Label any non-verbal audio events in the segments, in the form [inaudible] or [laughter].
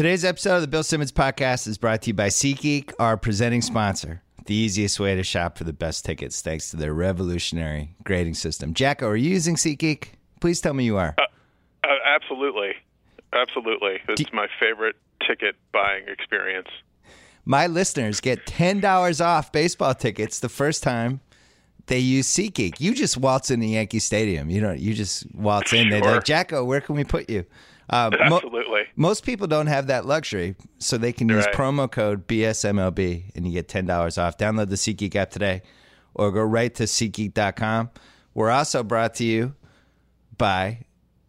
Today's episode of the Bill Simmons Podcast is brought to you by SeatGeek, our presenting sponsor. The easiest way to shop for the best tickets thanks to their revolutionary grading system. JackO, are you using SeatGeek? Please tell me you are. Uh, absolutely. Absolutely. It's my favorite ticket buying experience. My listeners get $10 off baseball tickets the first time they use SeatGeek. You just waltz in the Yankee Stadium. You know, you just waltz in. They're like, JackO, where can we put you? Uh, mo- Absolutely. most people don't have that luxury, so they can use Right. promo code BSMLB and you get $10 off. Download the SeatGeek app today or go right to SeatGeek.com. We're also brought to you by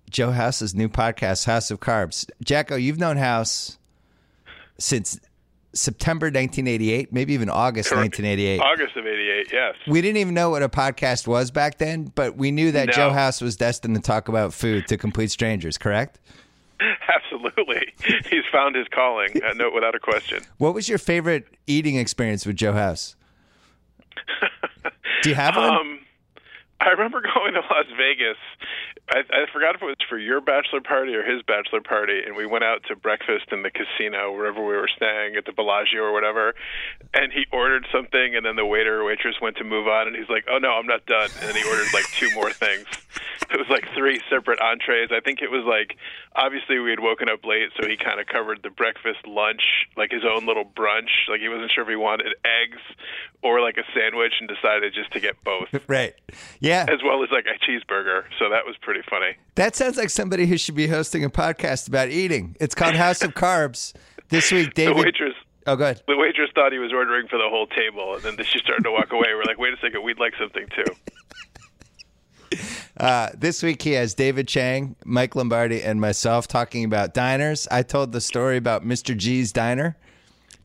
Joe House's new podcast, House of Carbs. JackO, you've known House since September 1988, maybe even August Correct. 1988. August of 88, yes. We didn't even know what a podcast was back then, but we knew that No. Joe House was destined to talk about food to complete strangers, correct? [laughs] Absolutely. He's found his calling, uh, no, without a question. What was your favorite eating experience with Joe House? [laughs] Do you have one? Um, I remember [laughs] going to Las Vegas. I, I forgot if it was for your bachelor party or his bachelor party, and we went out to breakfast in the casino wherever we were staying at the Bellagio or whatever. And he ordered something, and then the waiter or waitress went to move on, and he's like, "Oh no, I'm not done." And then he ordered like two more things. It was like three separate entrees. I think it was like obviously we had woken up late, so he kind of covered the breakfast, lunch, like his own little brunch. Like he wasn't sure if he wanted eggs or like a sandwich, and decided just to get both [laughs] right. Yeah. as well as like a cheeseburger. So that was pretty funny. That sounds like somebody who should be hosting a podcast about eating. It's called House of Carbs. This week, [laughs] David. The waitress, oh, go ahead. the waitress thought he was ordering for the whole table, and then she started to walk away. We're like, wait a second, we'd like something too. [laughs] Uh, this week, he has David Chang, Mike Lombardi, and myself talking about diners. I told the story about Mr. G's Diner,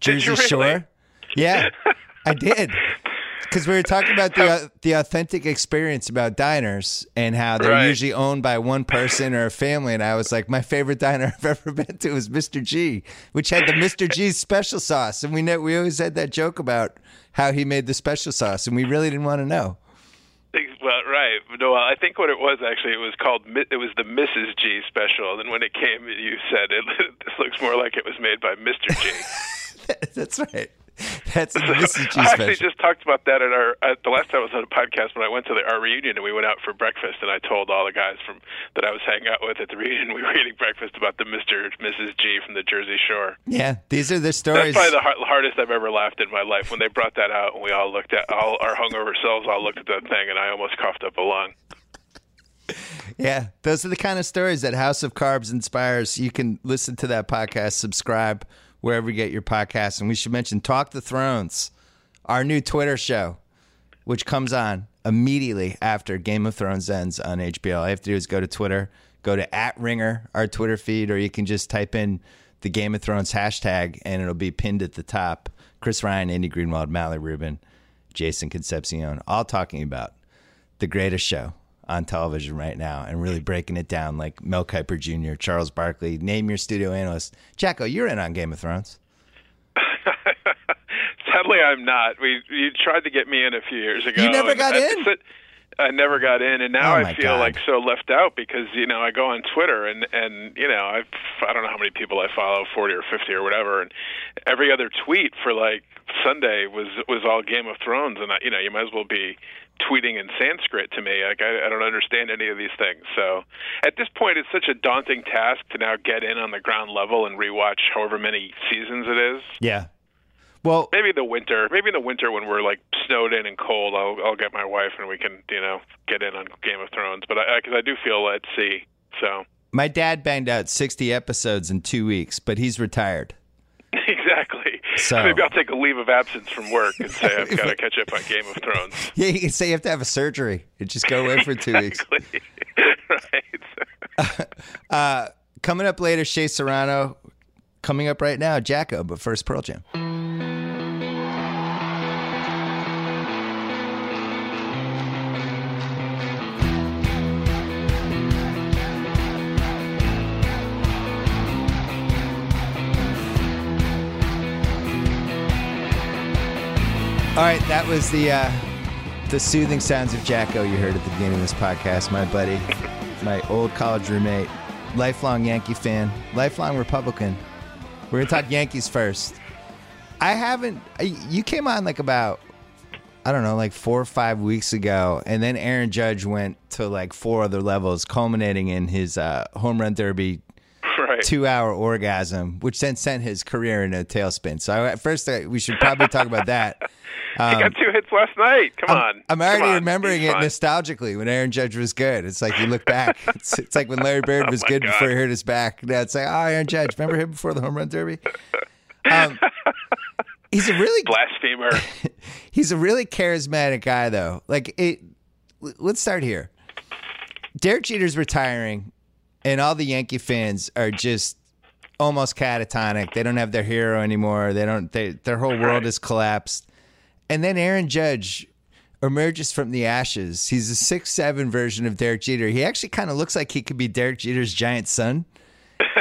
Jersey really? Shore. Yeah, [laughs] I did. Because we were talking about the [laughs] uh, the authentic experience about diners and how they're Right. usually owned by one person or a family. And I was like, my favorite diner [laughs] I've ever been to was Mr. G, which had the Mr. G's special sauce. And we know, we always had that joke about how he made the special sauce, and we really didn't want to know. Well, right. No, I think what it was actually, it was called it was the Mrs. G special. And when it came, you said it. [laughs] This looks more like it was made by Mr. G. That's right. That's the Mrs. G I actually special. just talked about that at our at the last time I was on a podcast when I went to the, our reunion and we went out for breakfast and I told all the guys from that I was hanging out with at the reunion [laughs] we were eating breakfast about the Mr. Mrs. G from the Jersey Shore. Yeah, these are the That's stories. probably the har- hardest I've ever laughed in my life when they brought that out and we all looked at all our hungover selves all looked at that thing and I almost coughed up a lung. yeah, those are the kind of stories that House of Carbs inspires. You can listen to that podcast, subscribe wherever you get your podcasts. And we should mention Talk the Thrones, our new Twitter show, which comes on immediately after Game of Thrones ends on HBO. All you have to do is go to Twitter, go to at Ringer, our Twitter feed, or you can just type in the Game of Thrones hashtag and it'll be pinned at the top. Chris Ryan, Andy Greenwald, Mally Rubin, Jason Concepcion, all talking about the greatest show on television right now and really breaking it down like Mel Kiper Jr., Charles Barkley, name your studio analyst. JackO, you're in on Game of Thrones. [laughs] Sadly, I'm not. We you tried to get me in a few years ago. You never got I, in? I never got in, and now Oh, I feel God. like so left out because you know I go on Twitter and and you know I I don't know how many people I follow, forty or fifty or whatever, and every other tweet for like Sunday was was all Game of Thrones, and I, you know you might as well be tweeting in Sanskrit to me. Like I, I don't understand any of these things. So at this point, it's such a daunting task to now get in on the ground level and rewatch however many seasons it is Yeah. Well, maybe the winter maybe in the winter when we're like snowed in and cold i'll i'll get my wife and we can you know get in on game of thrones but i because I, do feel at sea so my dad banged out 60 episodes in two weeks, but he's retired. [laughs] exactly So- [laughs] maybe i'll take a leave of absence from work and say i've got to catch up on game of thrones [laughs] Yeah, you can say you have to have a surgery and just go away for two [laughs] weeks. Right Uh, coming up later, Shea Serrano. Coming up right now, JackO, but first Pearl Jam. All right, that was the uh, the soothing sounds of JackO you heard at the beginning of this podcast. My buddy, my old college roommate, lifelong Yankee fan, lifelong Republican, We're gonna talk Yankees first. I haven't. You came on like about I don't know, like four or five weeks ago, and then Aaron Judge went to like four other levels, culminating in his uh, home run derby [laughs] Right. two-hour orgasm, which then sent his career in a tailspin. So at first, uh, we should probably talk about that. [laughs] he got two hits last night. Come on. I'm already on. remembering He's it nostalgically when Aaron Judge was good. It's like you look back. [laughs] It's, it's like when Larry Bird was Oh good God. before he hurt his back. Now it's like, oh, Aaron Judge. Remember him before the home run derby? Um, he's a really Blasphemer. he's a really charismatic guy though. Like it let's start here. Derek Jeter's retiring and all the Yankee fans are just almost catatonic. They don't have their hero anymore. They don't they, their whole world has collapsed. And then Aaron Judge emerges from the ashes. He's a six seven version of Derek Jeter. He actually kind of looks like he could be Derek Jeter's giant son.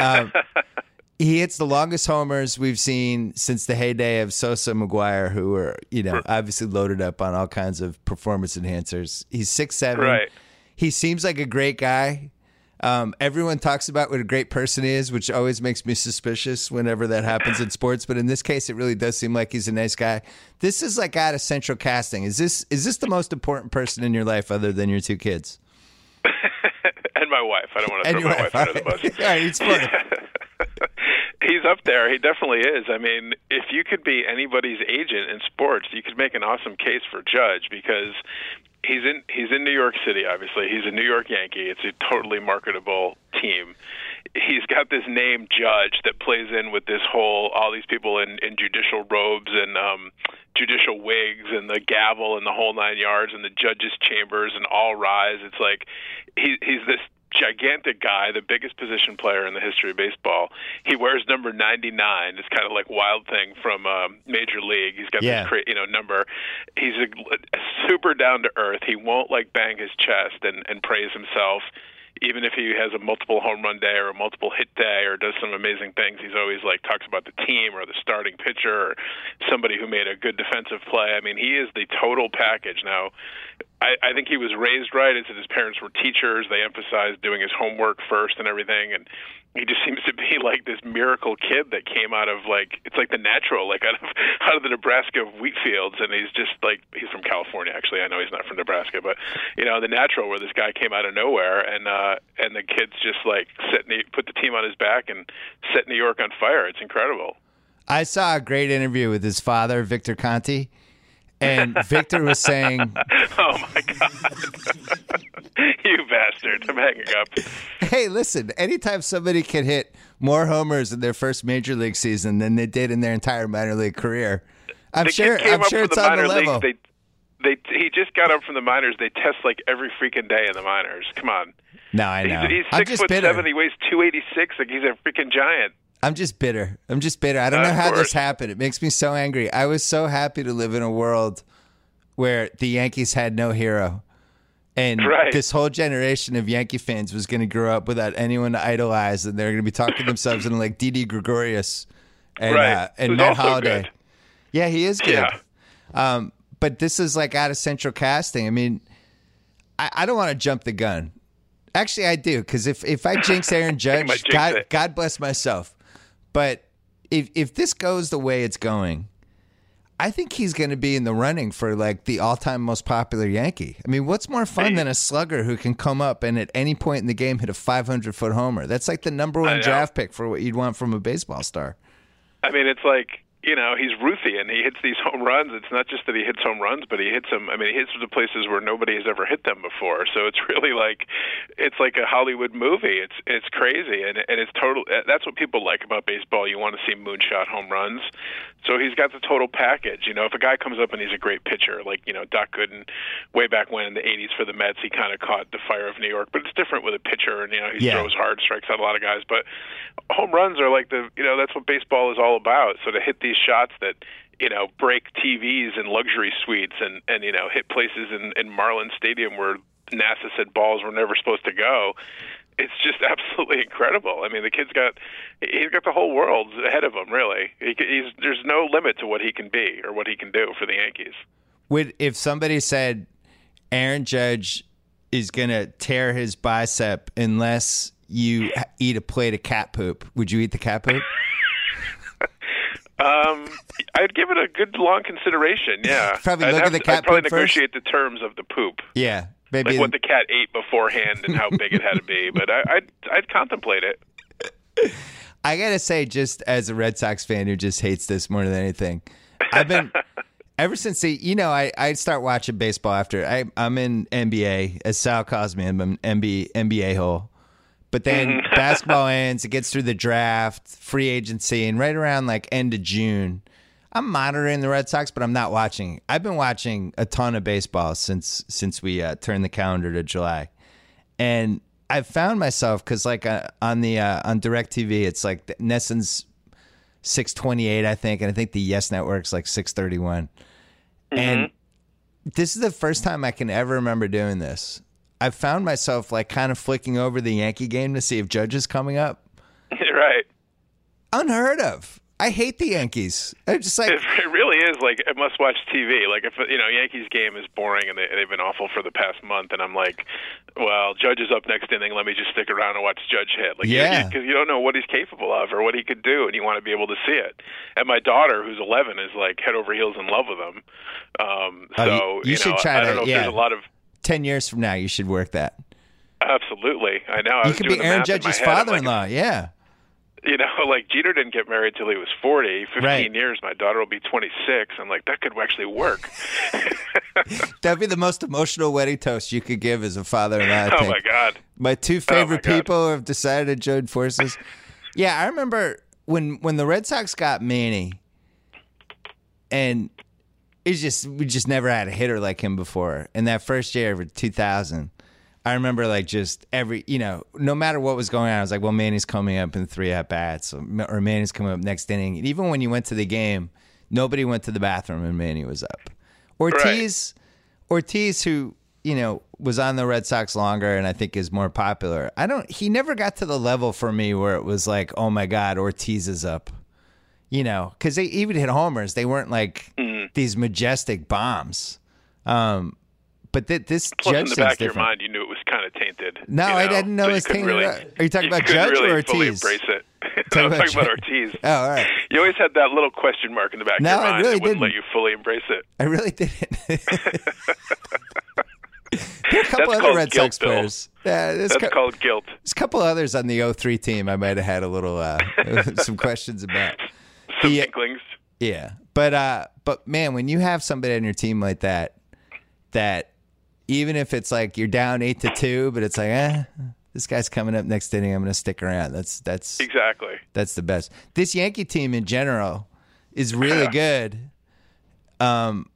Um, [laughs] he hits the longest homers we've seen since the heyday of Sosa and McGwire, who were, you know, obviously loaded up on all kinds of performance enhancers. He's six seven. Right. He seems like a great guy. Um, everyone talks about what a great person he is, which always makes me suspicious whenever that happens in sports. But in this case, it really does seem like he's a nice guy. This is like out of central casting. Is this is this the most important person in your life other than your two kids [laughs] and my wife. I don't want to and throw my wife? wife under the bus. [laughs] All right, it's funny. [laughs] He's up there. He definitely is. I mean, if you could be anybody's agent in sports, you could make an awesome case for Judge because he's in he's in New York City. Obviously, he's a New York Yankee. It's a totally marketable team. He's got this name Judge that plays in with this whole all these people in in judicial robes and um judicial wigs and the gavel and the whole nine yards and the judges chambers and all rise. It's like he he's this gigantic guy, the biggest position player in the history of baseball. He wears number 99. It's kind of like Wild Thing from um, Major League. He's got Yeah. this cra- you know number. He's a, a super down to earth. He won't like bang his chest and and praise himself. Even if he has a multiple home run day or a multiple hit day or does some amazing things, he's always like talks about the team or the starting pitcher or somebody who made a good defensive play. I mean, he is the total package. Now, I, I think he was raised right. It's that his parents were teachers. They emphasized doing his homework first and everything. And he just seems to be like this miracle kid that came out of like it's like the natural, like out of [laughs] out of the Nebraska wheat fields. And he's just like he's from California. Actually, I know he's not from Nebraska, but you know the natural where this guy came out of nowhere and uh and the kid's just like set New, put the team on his back and set New York on fire. It's incredible. I saw a great interview with his father, Victor Conte, and Victor was saying, [laughs] Oh my god, [laughs] you bastard! I'm hanging up. "Hey, listen, anytime somebody can hit more homers in their first major league season than they did in their entire minor league career, I'm the sure. I'm sure it's the on the level." leagues. They, they, he just got up from the minors. They test like every freaking day in the minors. Come on. no, I know. He's, he's six just foot bitter. seven. He weighs two eighty six. Like he's a freaking giant. I'm just bitter. I'm just bitter. I don't Of know how this happened. It makes me so angry. I was so happy to live in a world where the Yankees had no hero. And Right. this whole generation of Yankee fans was going to grow up without anyone to idolize, and they're going to be talking themselves into like Didi Gregorius and Right. uh, and Matt also Holliday. good. Yeah, he is good. Yeah. Um, but this is like out of central casting. I mean, I, I don't want to jump the gun. Actually, I do because if if I jinx [laughs] Aaron Judge, jinx God. God bless myself. But if if this goes the way it's going, I think he's going to be in the running for like the all time most popular Yankee. I mean, what's more fun Hey. than a slugger who can come up and at any point in the game hit a 500 foot homer? That's like the number one draft pick for what you'd want from a baseball star. I mean, it's like you know he's Ruthian. He hits these home runs. It's not just that he hits home runs, but he hits them. I mean, he hits them to places where nobody has ever hit them before. So it's [laughs] really like it's like a Hollywood movie. It's it's crazy, and and it's total. That's what people like about baseball. You want to see moonshot home runs. So he's got the total package. You know, if a guy comes up and he's a great pitcher, like you know Doc Gooden, way back when in the '80s for the Mets, he kind of caught the fire of New York. But it's different with a pitcher, and you know he Yeah. throws hard, strikes out a lot of guys. But home runs are like the you know that's what baseball is all about. So to hit these shots that you know break TVs and luxury suites and and you know hit places in in Marlin Stadium where NASA said balls were never supposed to go. It's just [laughs] absolutely incredible. I mean, the kid's got he's got the whole world ahead of him. Really, he, he's there's no limit to what he can be or what he can do for the Yankees. Would if somebody said Aaron Judge is going to tear his bicep unless you eat a plate of cat poop, would you eat the cat poop? [laughs] Um, I'd give it a good long consideration. Yeah, [laughs] Probably I'd look at the to- cat I'd probably first. negotiate the terms of the poop, Yeah, maybe. like what the cat ate beforehand and how big it had to be. [laughs] But I, I'd I'd contemplate it. I gotta say, just as a Red Sox fan who just hates this more than anything, I've been [laughs] ever since the you know I I start watching baseball after I I'm in NBA as Sal calls me I'm an NBA NBA hole, but then [laughs] basketball ends, it gets through the draft, free agency, and right around like end of June. I'm monitoring the Red Sox, but I'm not watching. I've been watching a ton of baseball since since we uh, turned the calendar to July, and I've found myself because like uh, on the uh, on Directv, it's like NESN's six twenty eight, I think, and I think the Yes Network's like six thirty one, and this is the first time I can ever remember doing this. I've found myself like kind of flicking over the Yankee game to see if Judge is coming up. [laughs] right. Unheard of. I hate the Yankees. I'm just like It, it really is like a must-watch TV. Like if you know Yankees game is boring and they, they've been awful for the past month, and I'm like, well, Judge is up next inning. Let me just stick around and watch Judge hit. Like, Yeah. because you, don't know what he's capable of or what he could do, and you want to be able to see it. And my daughter, who's 11, is like head over heels in love with him. Um, Oh, so you- you should know, try I don't to- know if yeah. there's a lot of. ten years from now, you should work that. Absolutely, I know. I You was could doing be Aaron math in my Judge's. I'm like, father-in-law. Yeah. [laughs] you know, like Jeter didn't get married till he was 40. 15 Right. years. My daughter will be 26. I'm like, that could actually work. [laughs] That'd be the most emotional wedding toast you could give as a father-in-law. I [laughs] oh my God. My two oh, favorite God. people have decided to join forces. yeah, I remember when when the Red Sox got Manny, and it's just we just never had a hitter like him before. In that first year of 2000, I remember like just every you know no matter what was going on, I was like, well, Manny's coming up in three at bats, or Manny's coming up next inning. And even when you went to the game, nobody went to the bathroom and Manny was up. Ortiz, Ortiz, who you know was on the Red Sox longer and I think is more popular. I don't. He never got to the level for me where it was like, oh my God, Ortiz is up. You know, because they even hit homers. They weren't like Mm-hmm. these majestic bombs. Um, but th- this Plus, Judge in the back of your mind, you knew it was kind of tainted. No, you I didn't know so it was tainted. Really, Are you talking you about Judge really or fully Ortiz? embrace it. [laughs] [laughs] I about talking about. Ortiz. Oh, all right. You always had that little question mark in the back No, of your I mind really that wouldn't let you fully embrace it. I really didn't. [laughs] there are a couple That's other Red guilt, Sox Bill. players. Yeah, That's cou- called guilt. there's a couple others on the 03 team I might have had a little uh, some questions about. Some The- inklings. Yeah, but uh, but man, when you have somebody on your team like that, that even if it's like you're down eight to two, but it's like, eh, this guy's coming up next inning, I'm going to stick around. That's that's Exactly. that's the best. This Yankee team in general is really [laughs] good. Um,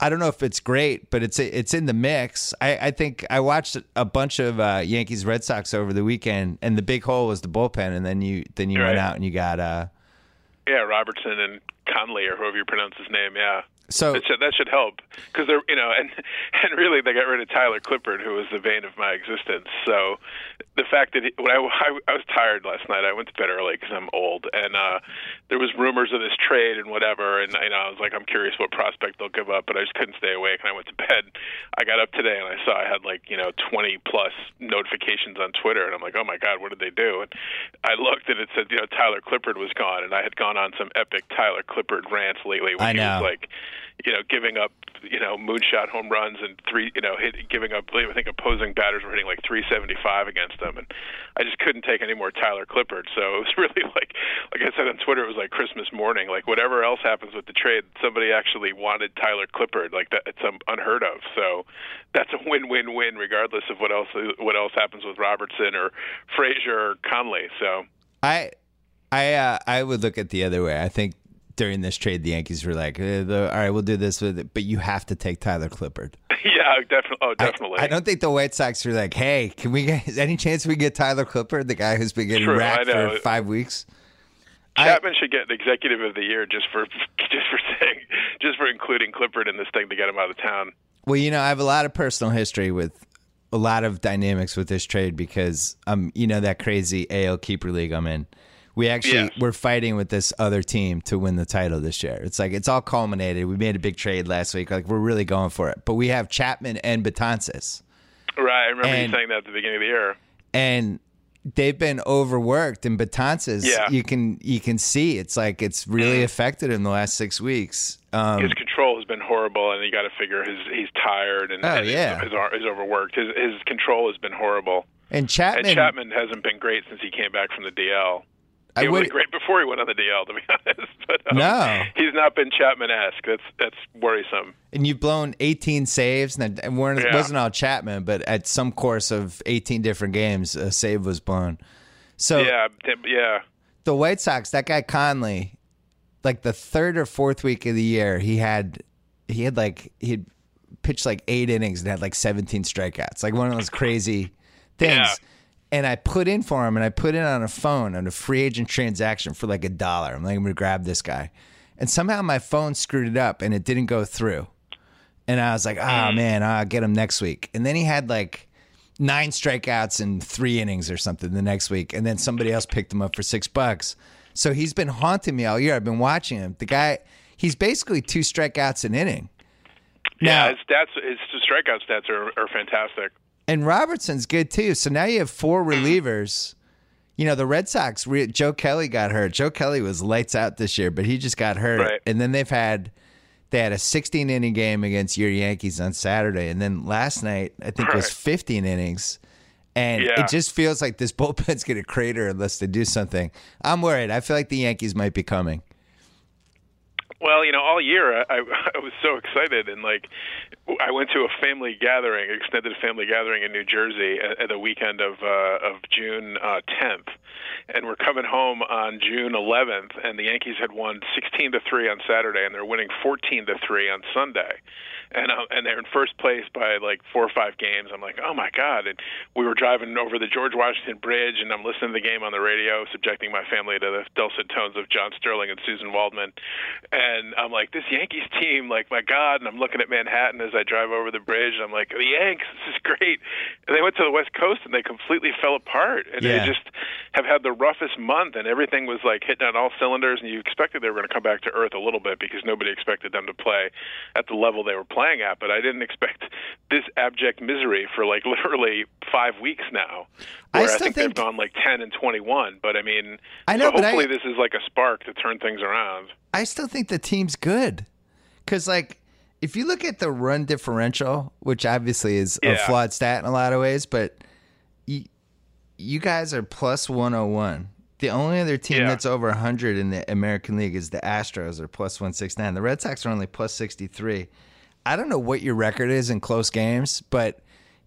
I don't know if it's great, but it's it's in the mix. I, I think I watched a bunch of uh, Yankees Red Sox over the weekend, and the big hole was the bullpen, and then you then you went out and you got uh. Yeah, Robertson and Kahnle, or whoever you pronounce his name. Yeah. So That should, that should help because they're you know and [laughs] and really they got rid of Tyler Clippard who was the bane of my existence. So the fact that he, when I, I I was tired last night, I went to bed early because I'm old, and uh, there was rumors of this trade and whatever, and you know I was like I'm curious what prospect they'll give up, but I just couldn't stay awake, and I went to [laughs] bed. I got up today and I saw I had like you know 20 plus notifications on Twitter, and I'm like oh my god, what did they do? And I looked and it said you know Tyler Clippard was gone, and I had gone on some epic Tyler Clippard rants lately. When I He know. was like you know, giving up, you know, moonshot home runs and three, you know, hit, giving up. I think opposing batters were hitting like 375 against them, and I just couldn't take any more Tyler Clippard. So it was [laughs] really like, like I said on Twitter, it was like Christmas morning. Like whatever else happens with the trade, somebody actually wanted Tyler Clippard. Like that, it's unheard of. So that's a win-win-win, regardless of what else what else happens with Robertson or Frazier or Kahnle. So I, I, uh, I would look at the other way. I think during this trade, the Yankees were like, eh, the, "All right, we'll do this with it, but you have to take Tyler Clippard." [laughs] yeah, definitely. Oh, I- definitely. I, don't think the White Sox are like, "Hey, can we get is any chance we get Tyler Clippard, the guy who's been getting True, racked for five weeks?" I- Cashman should get the executive of the year just for [laughs] just for saying just for including Clippard in this thing to get him out of town. Well, you know, I have a lot of personal history with a lot of dynamics with this trade because um, you know that crazy AL keeper league I'm in. We actually Yes. we're fighting with this other team to win the title this year. It's like it's all culminated. We made a big trade last week. Like we're really going for it. But we have Chapman and Betances. Right, I remember And- you saying that at the beginning of the year. And they've been overworked and Betances Yeah. you can you can see it's like it's really Mm. affected him the last six weeks. Um, his control has been horrible, and you got to figure his he's tired and, Oh, and yeah. his, he's overworked. His his control has been horrible. and Chapman, And Chapman hasn't been great since he came back from the DL. I He would- great before he went on the DL, to be [laughs] honest. But um, No. he's not been Chapman-esque. That's that's worrisome. and you've blown 18 saves, and it weren't, it Yeah. wasn't all Chapman, but at some course of 18 different games, a save was blown. So Yeah, yeah, the White Sox, that guy Kahnle, like the third or fourth week of the year, he had he had like he had pitched like eight innings and had like 17 strikeouts, like one of those crazy [laughs] things. Yeah. And I put in for him, and I put in on a phone on a free agent transaction for like a dollar. I'm like, I'm gonna grab this guy, and somehow my phone screwed it up, and it didn't go through. And I was like, oh man, I'll get him next week. And then he had like nine strikeouts in three innings or something the next week. And then somebody else picked him up for six bucks. So he's been haunting me all year. I've been watching him. The guy, he's basically two strikeouts an inning. Now, yeah. His stats, his strikeout stats are, are fantastic. And Robertson's good too. So now you have four relievers. You know, the Red Sox, re- Joe Kelly got hurt. Joe Kelly was lights out this year, but he just got hurt. Right. And then they've had they had a 16 inning game against your Yankees on Saturday, and then last night I think was 15 innings. And Yeah. it just feels like this bullpen's [laughs] going to crater unless they do something. I'm worried. I feel like the Yankees might be coming. Well, you know, all year I, [laughs] I, was so excited, and like, I went to a family gathering, extended family gathering in New Jersey at, at the weekend of uh, of June uh, 10th, and we're coming home on June 11th, and the Yankees had won 16 to three on Saturday, and they're winning 14 to three on Sunday, and uh, and they're in first place by like four or five games. I'm like, oh my god! And we were driving over the George Washington Bridge, and I'm listening to the game on the radio, subjecting my family to the dulcet tones of John Sterling and Suzyn Waldman, and I'm like, this Yankees team, like my god! And I'm looking at Manhattan as I drive over the bridge, and I'm like, the Yanks, this is great. And they went to the West Coast, and they completely fell apart, and Yeah. they just have had the roughest month, and everything was like hitting on all cylinders, and you expected they were going to come back to earth a little bit because nobody expected them to play at the level they were playing at, but I didn't [laughs] expect this abject misery for like literally five weeks now. I Where I, still think, think- they've gone like ten and twenty-one, but I mean, I know, so but I- hopefully this is like a spark to turn things around. I still think the team's good. Because, like, if you look at the run differential, which obviously is a flawed stat in a lot of ways, but you, you guys are plus 101. The only other team Yeah. that's over 100 in the American League is the Astros, are plus 169. The Red Sox are only plus 63. I don't know what your record is in close games, but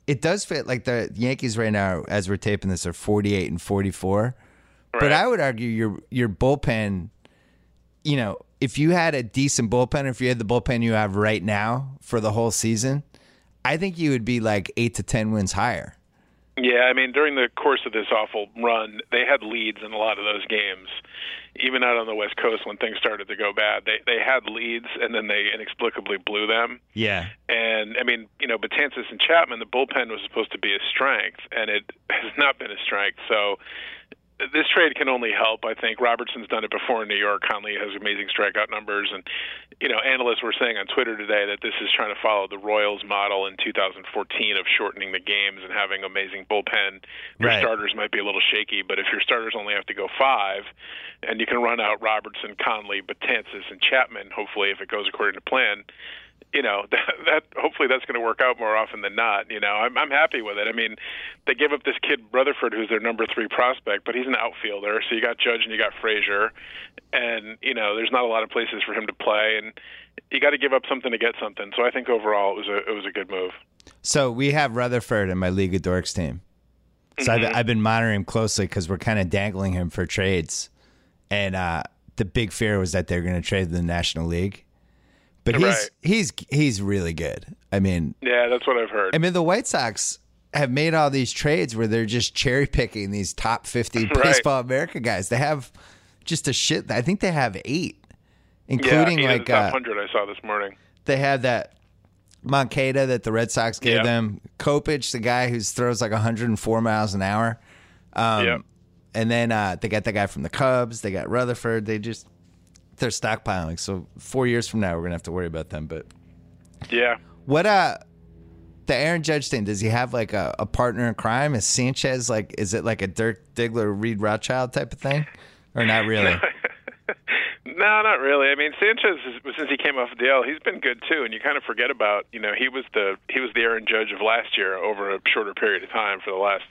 it does fit. Like the Yankees right now, as we're taping this, are 48 and 44. But I would argue your your bullpen, you know, if you had a decent bullpen, if you had the bullpen you have right now for the whole season, I think you would be like eight to ten wins higher. Yeah, I mean, during the course of this awful run, they had leads in a lot of those games. Even out on the West Coast, when things started to go bad, they they had leads and then they inexplicably blew them. Yeah. And I mean, you know, Betances and Chapman, the bullpen was supposed to be a strength, and it [laughs] has not been a strength. So this trade can only help. I think Robertson's done it before in New York. Kahnle has amazing strikeout numbers, and you know, analysts were saying on Twitter today that this is trying to follow the Royals model in 2014 of shortening the games and having amazing bullpen. Your Right. starters might be a little shaky, but if your starters only have to go five, and you can run out Robertson, Kahnle, Betances, and Chapman, hopefully, if it goes according to plan, you know [laughs] that, that hopefully that's going to work out more often than not. You know, I'm I'm happy with it. I mean, they give up this kid Rutherford, who's their number three prospect, but he's an outfielder. So you got Judge and you got Frazier, and you know there's not a lot of places for him to play, and you got to give up something to get something. So I think overall it was a it was a good move. So we have Rutherford in my League of Dorks team. So I've, I've been monitoring him closely because we're kind of dangling him for trades, and uh, the big fear was that they're going to trade to the National League. But he's Right. he's he's really good. I mean, Yeah, that's what I've heard. I mean, the White Sox have made all these trades where they're just cherry picking these top 50 [laughs] Right. baseball America guys. They have just a shit. I think they have eight, yeah, including eight like uh, hundred I saw this morning. they have that Moncada that the Red Sox gave them. Kopech, the guy who throws like 104 miles an hour. Um, yep. And then uh, they got the guy from the Cubs. They got Rutherford. They just they're stockpiling. So four years from now, we're gonna have to worry about them. But Yeah. what uh the Aaron Judge thing. Does he have like a, a partner in crime? Is Sanchez like? Is it like a Dirk Diggler, Reed Rothschild type of thing, or not really? [laughs] No, not really. I mean, Sanchez since he came off the DL, he's been good too, and you kind of forget about you know he was the he was the Aaron Judge of last year over a shorter period of time for the last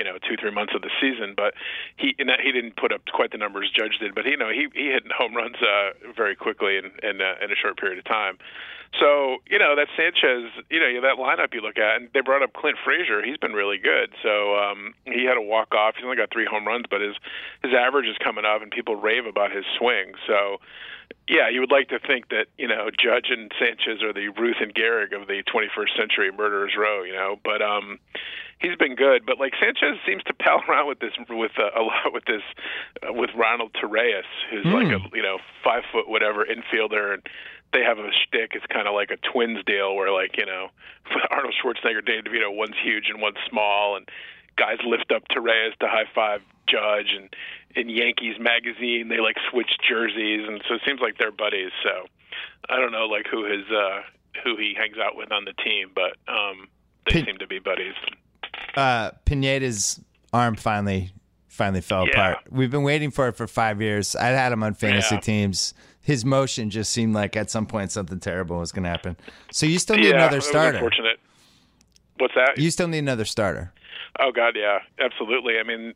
you know two three months of the season. But he he didn't put up quite the numbers Judge did, but you know he he hit home runs uh, very quickly in in, uh, in a short period of time. So you know that Sanchez, you know that lineup you look at, and they brought up Clint Frazier. He's been really good. So um, he had a walk off. He's only got three home runs, but his his average is coming up, and people rave about his swing. So yeah, you would like to think that you know Judge and Sanchez are the Ruth and Gehrig of the 21st century murderers row. You know, but um, he's been good. But like Sanchez seems to [laughs] pal around with this with uh, a lot with this uh, with Ronald Torreyes, who's mm. like a you know five foot whatever infielder and they have a shtick. It's kind of like a twins deal where, like, you know, [laughs] Arnold Schwarzenegger, Dave DeVito, one's huge and one's small, and guys lift up Torreyes to high five Judge, and in Yankees magazine they like switch jerseys, and so it seems like they're buddies. So I don't know, like who his uh, who he hangs out with on the team, but um, they seem to be buddies. Uh, Pineda's arm finally finally fell yeah. apart. We've been waiting for it for five years. I had him on fantasy yeah. teams his motion just seemed like at some point something terrible was going to happen. So you still need yeah, another starter. Unfortunate. What's that? You still need another starter. Oh God, yeah, absolutely. I mean,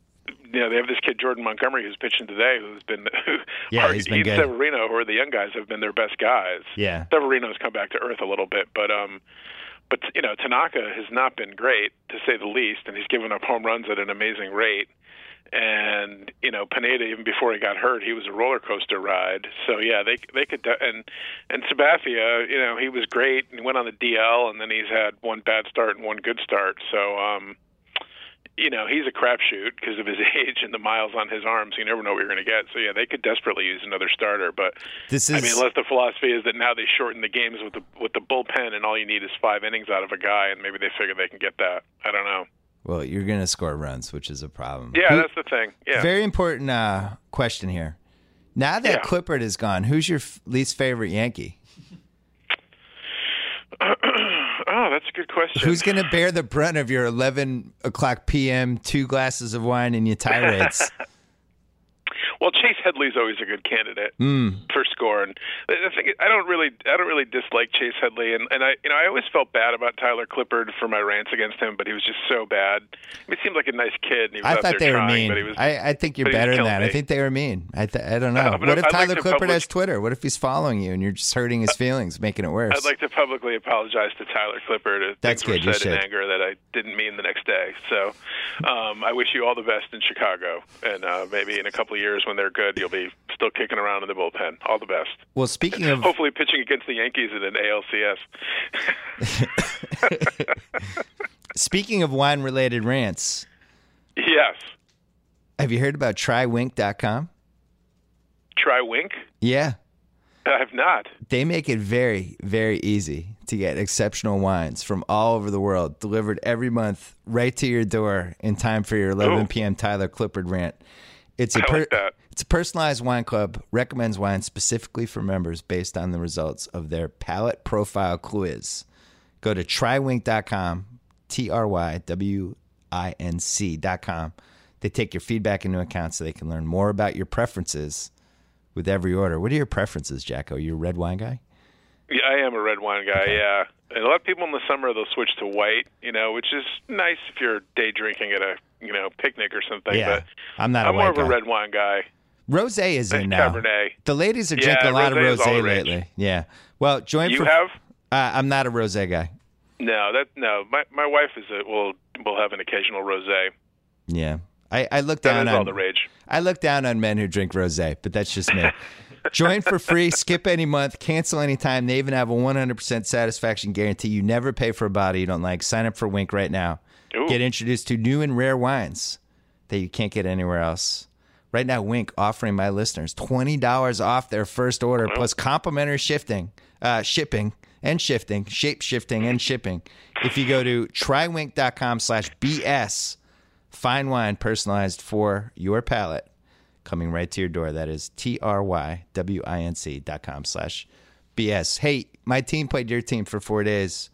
you know, they have this kid Jordan Montgomery who's pitching today, who's been who, [laughs] yeah, he's been good. Severino, who are the young guys, have been their best guys. Yeah, Severino's come back to earth a little bit, but um, but you know, Tanaka has not been great to say the least, and he's given up home runs at an amazing rate. And you know, Pineda, even before he got hurt, he was a roller coaster ride. So yeah, they they could and and Sabathia, you know, he was great and he went on the DL, and then he's had one bad start and one good start. So um, you know, he's a crapshoot because of his [laughs] age and the miles on his arms. You never know what you're going to get. So yeah, they could desperately use another starter. But this is, I mean, unless the philosophy is that now they shorten the games with the with the bullpen, and all you need is five innings out of a guy, and maybe they figure they can get that. I don't know. Well, you're going to score runs, which is a problem. Yeah, Who, that's the thing. Yeah. Very important uh, question here. Now that yeah. Clippard is gone, who's your f- least favorite Yankee? [clears throat] oh, that's a good question. Who's going to bear the brunt of your 11 o'clock p.m. two glasses of wine and your tirades? [laughs] Well, Chase Headley's always a good candidate mm. for score, and the thing I don't really, I don't really dislike Chase Headley, and and I, you know, I always felt bad about Tyler Clippard for my rants against him, but he was just so bad. I mean, he seemed like a nice kid. And he was I thought they trying, were mean. Was, I, I think you're better than that. Me. I think they were mean. I, th- I don't know. Uh, what if Tyler like Clippard public- has Twitter? What if he's following you and you're just hurting his feelings, making it worse? I'd like to publicly apologize to Tyler Clippard. That's good. You said in anger that I didn't mean the next day. So, um, I wish you all the best in Chicago, and uh, maybe in a couple of years when they're good, you'll be still kicking around in the bullpen. All the best. Well, speaking of hopefully pitching against the Yankees in an ALCS. [laughs] speaking of wine-related rants. Yes. Have you heard about TryWinc.com? TryWinc? Yeah. I have not. They make it very, very easy to get exceptional wines from all over the world delivered every month right to your door in time for your 11 Ooh. p.m. Tyler Clippard rant. It's a per- like it's a personalized wine club. Recommends wine specifically for members based on the results of their palate profile quiz. Go to trywinc.com, T R Y W I N C.com. They take your feedback into account so they can learn more about your preferences with every order. What are your preferences, JackO? You a red wine guy? Yeah, I am a red wine guy. Okay. Yeah, and a lot of people in the summer they'll switch to white, you know, which is nice if you're day drinking at a you know picnic or something. Yeah, but I'm not. I'm more of a red wine guy. Rosé is in now. Cabernet. The ladies are yeah, drinking a lot rosé of rosé lately. Yeah. Well, join you for. have? Uh, I'm not a rosé guy. No, that no. My my wife is a will will have an occasional rosé. Yeah. I, I look down on all the rage. I look down on men who drink rosé, but that's just me. [laughs] Join for free, skip any month, cancel anytime. They even have a 100% satisfaction guarantee. You never pay for a bottle you don't like. Sign up for Winc right now. Ooh. Get introduced to new and rare wines that you can't get anywhere else. Right now, Winc offering my listeners twenty dollars off their first order plus complimentary shifting, uh, shipping and shifting, shape shifting and shipping. If you go to trywinc.com slash BS, fine wine personalized for your palate, coming right to your door. That is T R Y W I N C dot com slash BS. Hey, my team played your team for four days.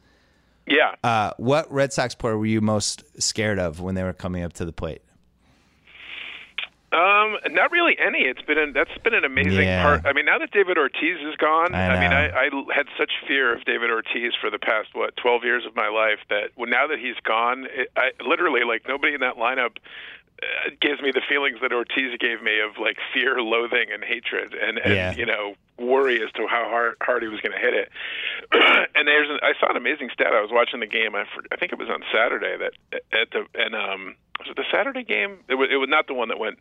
Yeah. Uh, what Red Sox player were you most scared of when they were coming up to the plate? Um, not really any. It's been an, that's been an amazing Yeah. part. I mean, now that David Ortiz is gone, I mean. I, I had such fear of David Ortiz for the past what twelve years of my life that well, now that he's gone, it, I literally like nobody in that lineup uh, gives me the feelings that Ortiz gave me of like fear, loathing, and hatred, and, and Yeah. you know worry as to how hard hard he was going to hit it. [clears throat] and there's an, I saw an amazing stat. I was watching the game. I, I think it was on Saturday that at the and um was it the Saturday game? It was it was not the one that went.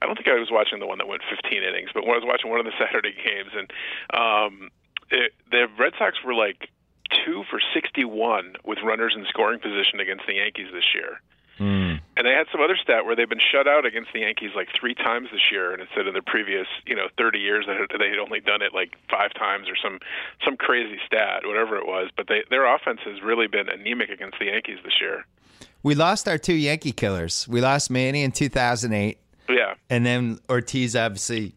I don't think I was watching the one that went 15 innings, but when I was watching one of the [laughs] Saturday games, and um, it, the Red Sox were like two for 61 with runners in scoring position against the Yankees this year. And they had some other stat where they've been shut out against the Yankees like three times this year, and instead of the previous, you know, 30 years that they had only done it like five times or some some crazy stat, whatever it was. But they, their offense has really been anemic against the Yankees this year. We lost our two Yankee killers. We lost Manny in 2008, Yeah, and then Ortiz, obviously,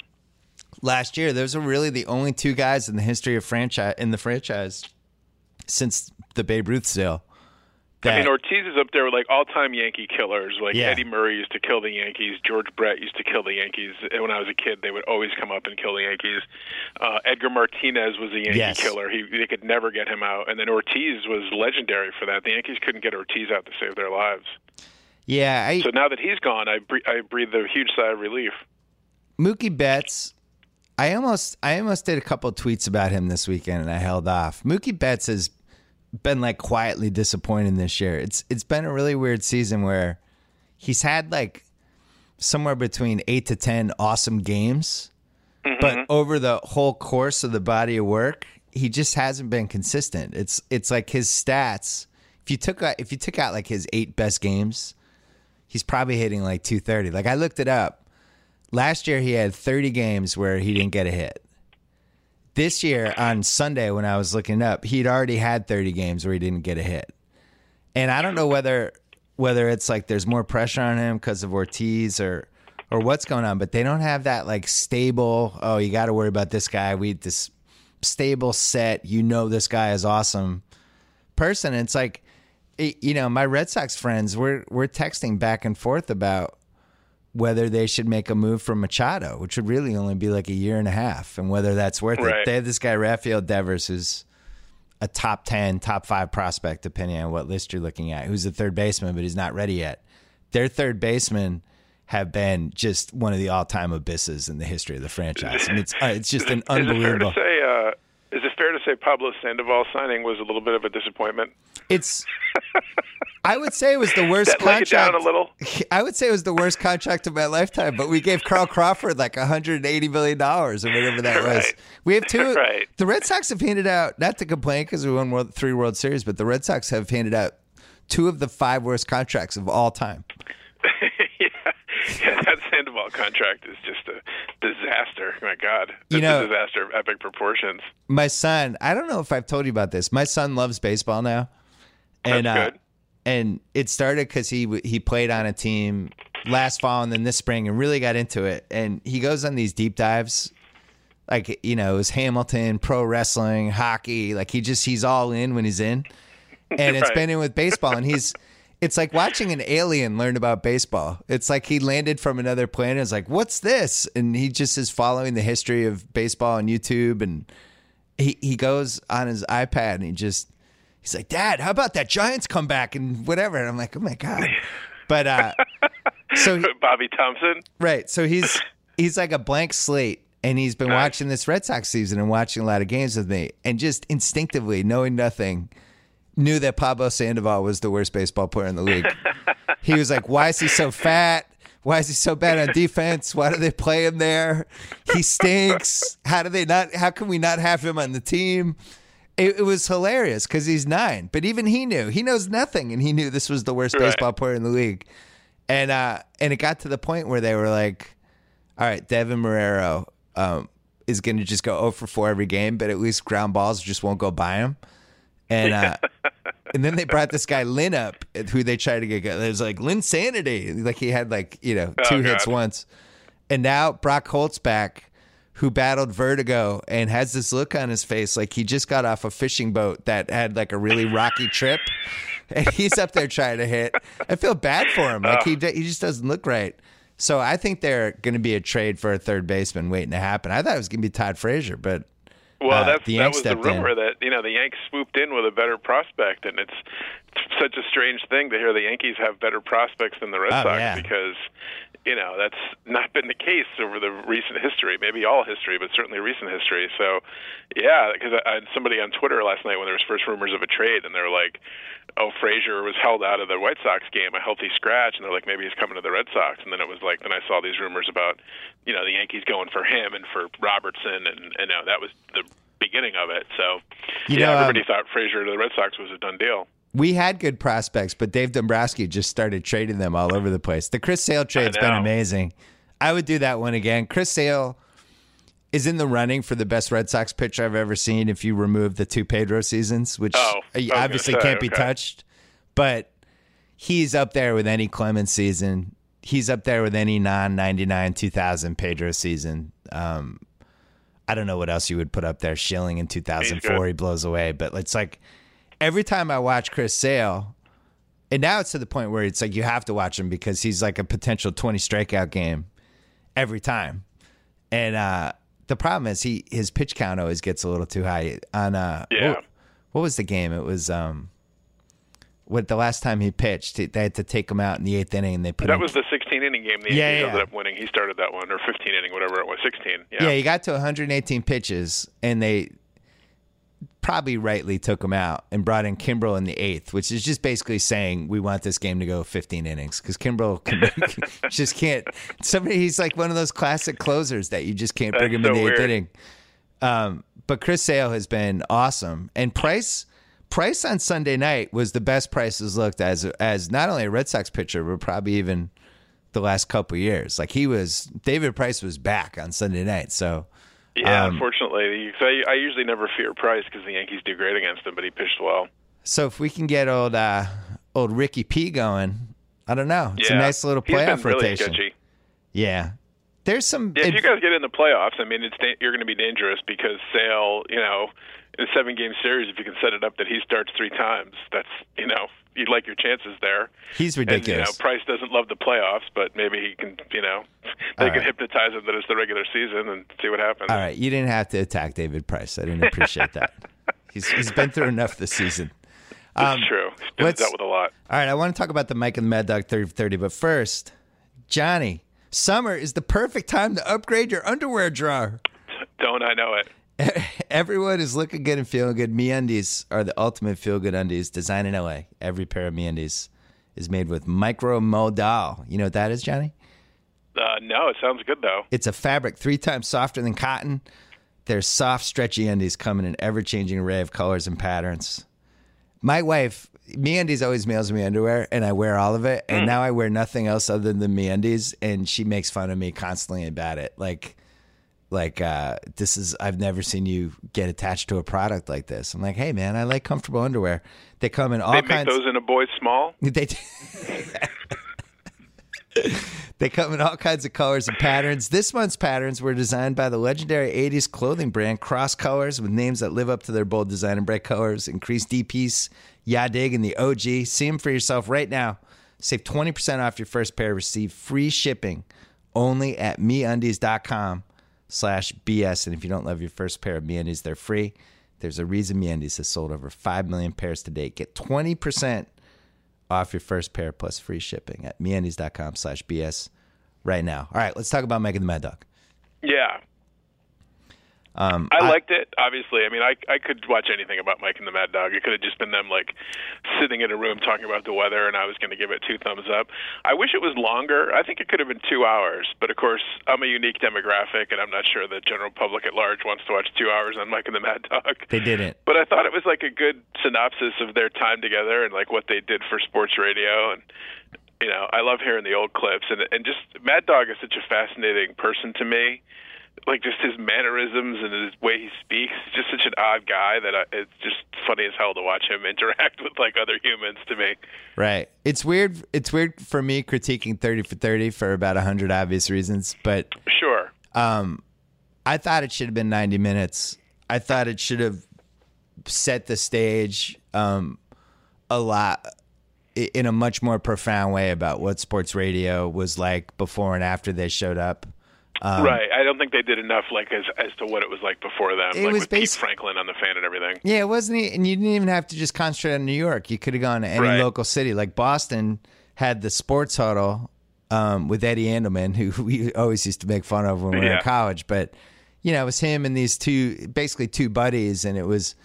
last year. Those are really the only two guys in the history of franchise in the franchise since the Babe Ruth sale. I mean Ortiz is up there with like all-time Yankee killers. Like Yeah. Eddie Murray used to kill the Yankees. George Brett used to kill the Yankees. And when I was a kid, they would always come up and kill the Yankees. Uh, Edgar Martinez was a Yankee Yes. killer. He they could never get him out. And then Ortiz was legendary for that. The Yankees couldn't get Ortiz out to save their lives. yeah, I, So now that he's gone, I bre- I breathe a huge sigh of relief. Mookie Betts. I almost I almost did a couple tweets about him this weekend and I held off. Mookie Betts has been like quietly disappointing this year. It's it's been a really weird season where he's had like somewhere between 8 to 10 awesome games. Mm-hmm. But over the whole course of the body of work, he just hasn't been consistent. It's it's like his stats. If you took out, if you took out like his 8 best games, he's probably hitting like 230. Like I looked it up. Last year he had 30 games where he didn't get a hit. This year on Sunday when I was looking up, he'd already had 30 games where he didn't get a hit. And I don't know whether whether it's like there's more pressure on him because of Ortiz or or what's going on, but they don't have that like stable, oh, you got to worry about this guy. We this stable set, you know this guy is awesome person. And it's like it- you know, my Red Sox friends, we're we're texting back and forth about whether they should make a move for Machado, which would really only be like a year and a half, and whether that's worth it. They have this guy Rafael Devers, who's a top ten, top five prospect, depending on what list you're looking at, who's a third baseman, but he's not ready yet. Their third basemen have been just one of the all-time abysses in the history of the franchise. And it's uh, it's just an [laughs] Is it fair unbelievable. Say? Is it fair to say Pablo Sandoval signing was a little bit of a disappointment? It's. I would say it was the worst That let contract. down a little. I would say it was the worst contract of my lifetime, but we gave Carl Crawford like 180 million dollars or whatever that [laughs] was. Right. We have two. [laughs] Right. The Red Sox have handed out, not to complain because we won World, three World Series, but the Red Sox have handed out two of the five worst contracts of all time. [laughs] yeah. that Sandoval contract is just a disaster. My God, You it's know- a disaster of epic proportions. My son, I don't know if I've told you about this. My son loves baseball now, and That's uh, and it started because he he played on a team last fall and then this spring and really got into it. And he goes on these deep dives, like you know, it was Hamilton, pro wrestling, hockey. Like he just he's all in when he's in, and it's been in with baseball. And he's [laughs] it's like watching an alien learn about baseball. It's like he landed from another planet. It's like what's this? And he just is following the history of baseball on YouTube and he he goes on his iPad and he just he's like, Dad, how about that Giants come back and whatever? And I'm like, oh my god. But uh, [laughs] so he- Bobby Thomson. right, so he's he's like a blank slate, and he's been watching this Red Sox season and watching a lot of games with me, and just instinctively knowing nothing, knew that Pablo Sandoval was the worst baseball player in the league. he was like, why is he so fat? Why is he so bad on defense? Why do they play him there? He stinks. How do they not? How can we not have him on the team? It, it was hilarious because he's nine, but even he knew he knows nothing, and he knew this was the worst Right. baseball player in the league. And uh, and it got to the point where they were like, "All right, Deven Marrero um, is going to just go 0 for 4 every game, but at least ground balls just won't go by him." And [laughs] uh, and then they brought this guy Lin up, who they tried to get. It was like Lin Sanity, like he had like you know two Oh, hits once, and now Brock Holt's back, who battled vertigo and has this look on his face like he just got off a fishing boat that had like a really rocky trip. And he's up there trying to hit. I feel bad for him. Like he he just doesn't look right. So I think they're going to be a trade for a third baseman waiting to happen. I thought it was going to be Todd Frazier, but Well, uh, that's the that was the stepped in. rumor that you know the Yanks swooped in with a better prospect, and it's such a strange thing to hear the Yankees have better prospects than the Red Oh, Sox yeah. because you know that's not been the case over the recent history, maybe all history, but certainly recent history. So, yeah, because I, I had somebody on Twitter last night when there was first rumors of a trade, and they're like, "Oh, Frazier was held out of the White Sox game, a healthy scratch," and they're like, "Maybe he's coming to the Red Sox." And then it was like, then I saw these rumors about, you know, the Yankees going for him and for Robertson, and and you know, that was the beginning of it. So, You yeah, know, um, everybody thought Frazier to the Red Sox was a done deal. we had good prospects, but Dave Dombrowski just started trading them all over the place. The Chris Sale trade's been amazing. I would do that one again. Chris Sale is in the running for the best Red Sox pitcher I've ever seen if you remove the two Pedro seasons, which Oh, I was gonna obviously say, can't be touched. But he's up there with any Clemens season. He's up there with any non 99 2000 Pedro season. Um, I don't know what else you would put up there. Schilling in 2004, he blows away. But it's like every time I watch Chris Sale, and now it's to the point where it's like you have to watch him because he's like a potential 20 strikeout game every time. And uh, the problem is he his pitch count always gets a little too high. On uh, Yeah. what, what was the game? It was um, what the last time he pitched, they had to take him out in the eighth inning, and they put That him. was the 16 inning game. The Yeah, yeah. ended up winning. He started that one, or 15 inning, whatever it was. 16. Yeah. yeah, he got to 118 pitches, and they probably rightly took him out and brought in Kimbrel in the eighth, which is just basically saying we want this game to go 15 innings because Kimbrel can, [laughs] just can't. Somebody, he's like one of those classic closers that you just can't bring That's him in so the eighth inning. Um, but Chris Sale has been awesome, and Price. Price on Sunday night was the best Price has looked as as not only a Red Sox pitcher, but probably even the last couple years. Like he was, David Price was back on Sunday night. So Yeah, Um, unfortunately, I, I usually never fear Price because the Yankees do great against him, but he pitched well. So if we can get old uh, old Ricky P going, I don't know. It's yeah. a nice little playoff really rotation. sketchy. Yeah, there's some. Yeah, if you guys get in the playoffs, I mean, it's you're going to be dangerous because Sale, you know, in a seven game series, if you can set it up that he starts three times, that's you know, you'd like your chances there. he's And you know, ridiculous. Price doesn't love the playoffs, but maybe he can, you know, [laughs] they All can right. hypnoptize him that it's the regular season and see what happens. All right, you didn't have to attack David Price. I didn't appreciate that. [laughs] He's he's been through enough this season. That's Um, true. He's dealt with a lot. All right, I want to talk about the Mike and the Mad Dog 30 for 30, but first, Johnny, summer is the perfect time to upgrade your underwear drawer. Don't I know it? [laughs] Everyone is looking good and feeling good. MeUndies are the ultimate feel good undies designed in LA. Every pair of MeUndies is made with micro modal. You know what that is, Johnny? Uh, no, it sounds good though. It's a fabric three times softer than cotton. Their soft, stretchy undies come in an ever changing array of colors and patterns. My wife, MeUndies always mails me underwear, and I wear all of it. And now I wear nothing else other than the MeUndies, and she makes fun of me constantly about it. Like, like uh, this is I've never seen you get attached to a product like this. I'm like, hey man, I like comfortable underwear. They come in all They make kinds. those in a boy small. [laughs] They They come in all kinds of colors and patterns. This month's patterns were designed by the legendary 80s clothing brand Cross Colors with names that live up to their bold design and bright colors. Increase D-Piece, Yadig, and the OG. See them for yourself right now. Save 20% off your first pair. Receive free shipping only at meundies.com slash BS. And if you don't love your first pair of MeUndies, they're free. There's a reason MeUndies has sold over 5 million pairs to date. Get 20% off your first pair plus free shipping at meundies.com slash BS right now. All right, let's talk about Mike and the Mad Dog. Yeah. Um, I, liked it. Obviously, I mean, I I could watch anything about Mike and the Mad Dog. It could have just been them like sitting in a room talking about the weather, and I was going to give it two thumbs up. I wish it was longer. I think it could have been two hours, but of course, I'm a unique demographic, and I'm not sure the general public at large wants to watch two hours on Mike and the Mad Dog. They didn't. But I thought it was like a good synopsis of their time together and like what they did for sports radio and you know, I love hearing the old clips and and just Mad Dog is such a fascinating person to me. Like just his mannerisms and his way he speaks, he's just such an odd guy that I, it's just funny as hell to watch him [laughs] interact with like other humans. To me, Right. It's weird. It's weird for me critiquing 30 for 30 for about 100 obvious reasons, but sure. um, I thought it should have been 90 minutes. I thought it should have set the stage um, a lot in a much more profound way about what sports radio was like before and after they showed up. Um, right. I don't think they did enough, like as as to what it was like before them, It like was with Pete Franklin on the fan and everything. Yeah, it wasn't, and you didn't even have to just concentrate on New York. You could have gone to any Right. local city. Like Boston had the sports huddle um, with Eddie Andelman, who [laughs] we always used to make fun of when we were in college. But you know, it was him and these two, basically two buddies, and it was,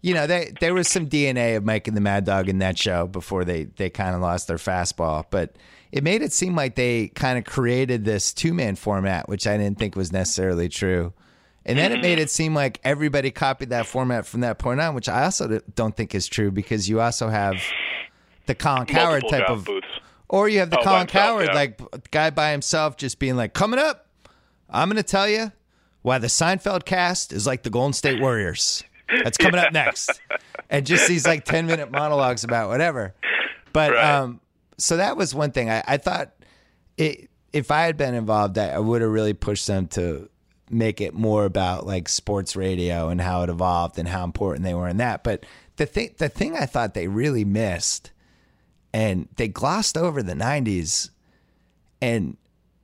you know, they, there was some DNA of Mike and the Mad Dog in that show before they they kind of lost their fastball, but. It made it seem like they kind of created this two man format, which I didn't think was necessarily true. And then it made it seem like everybody copied that format from that point on, which I also don't think is true because you also have the Colin Cowherd type of, booths. or you have the Oh, Colin himself, Cowherd yeah. like guy by himself just being like, coming up, I'm going to tell you why the Seinfeld cast is like the Golden State Warriors. That's coming up [laughs] next, and just these like ten minute monologues about whatever. But Right. um, so that was one thing. I, I thought it, if I had been involved, I, I would have really pushed them to make it more about like sports radio and how it evolved and how important they were in that. But the thing, the thing I thought they really missed, and they glossed over the '90s, and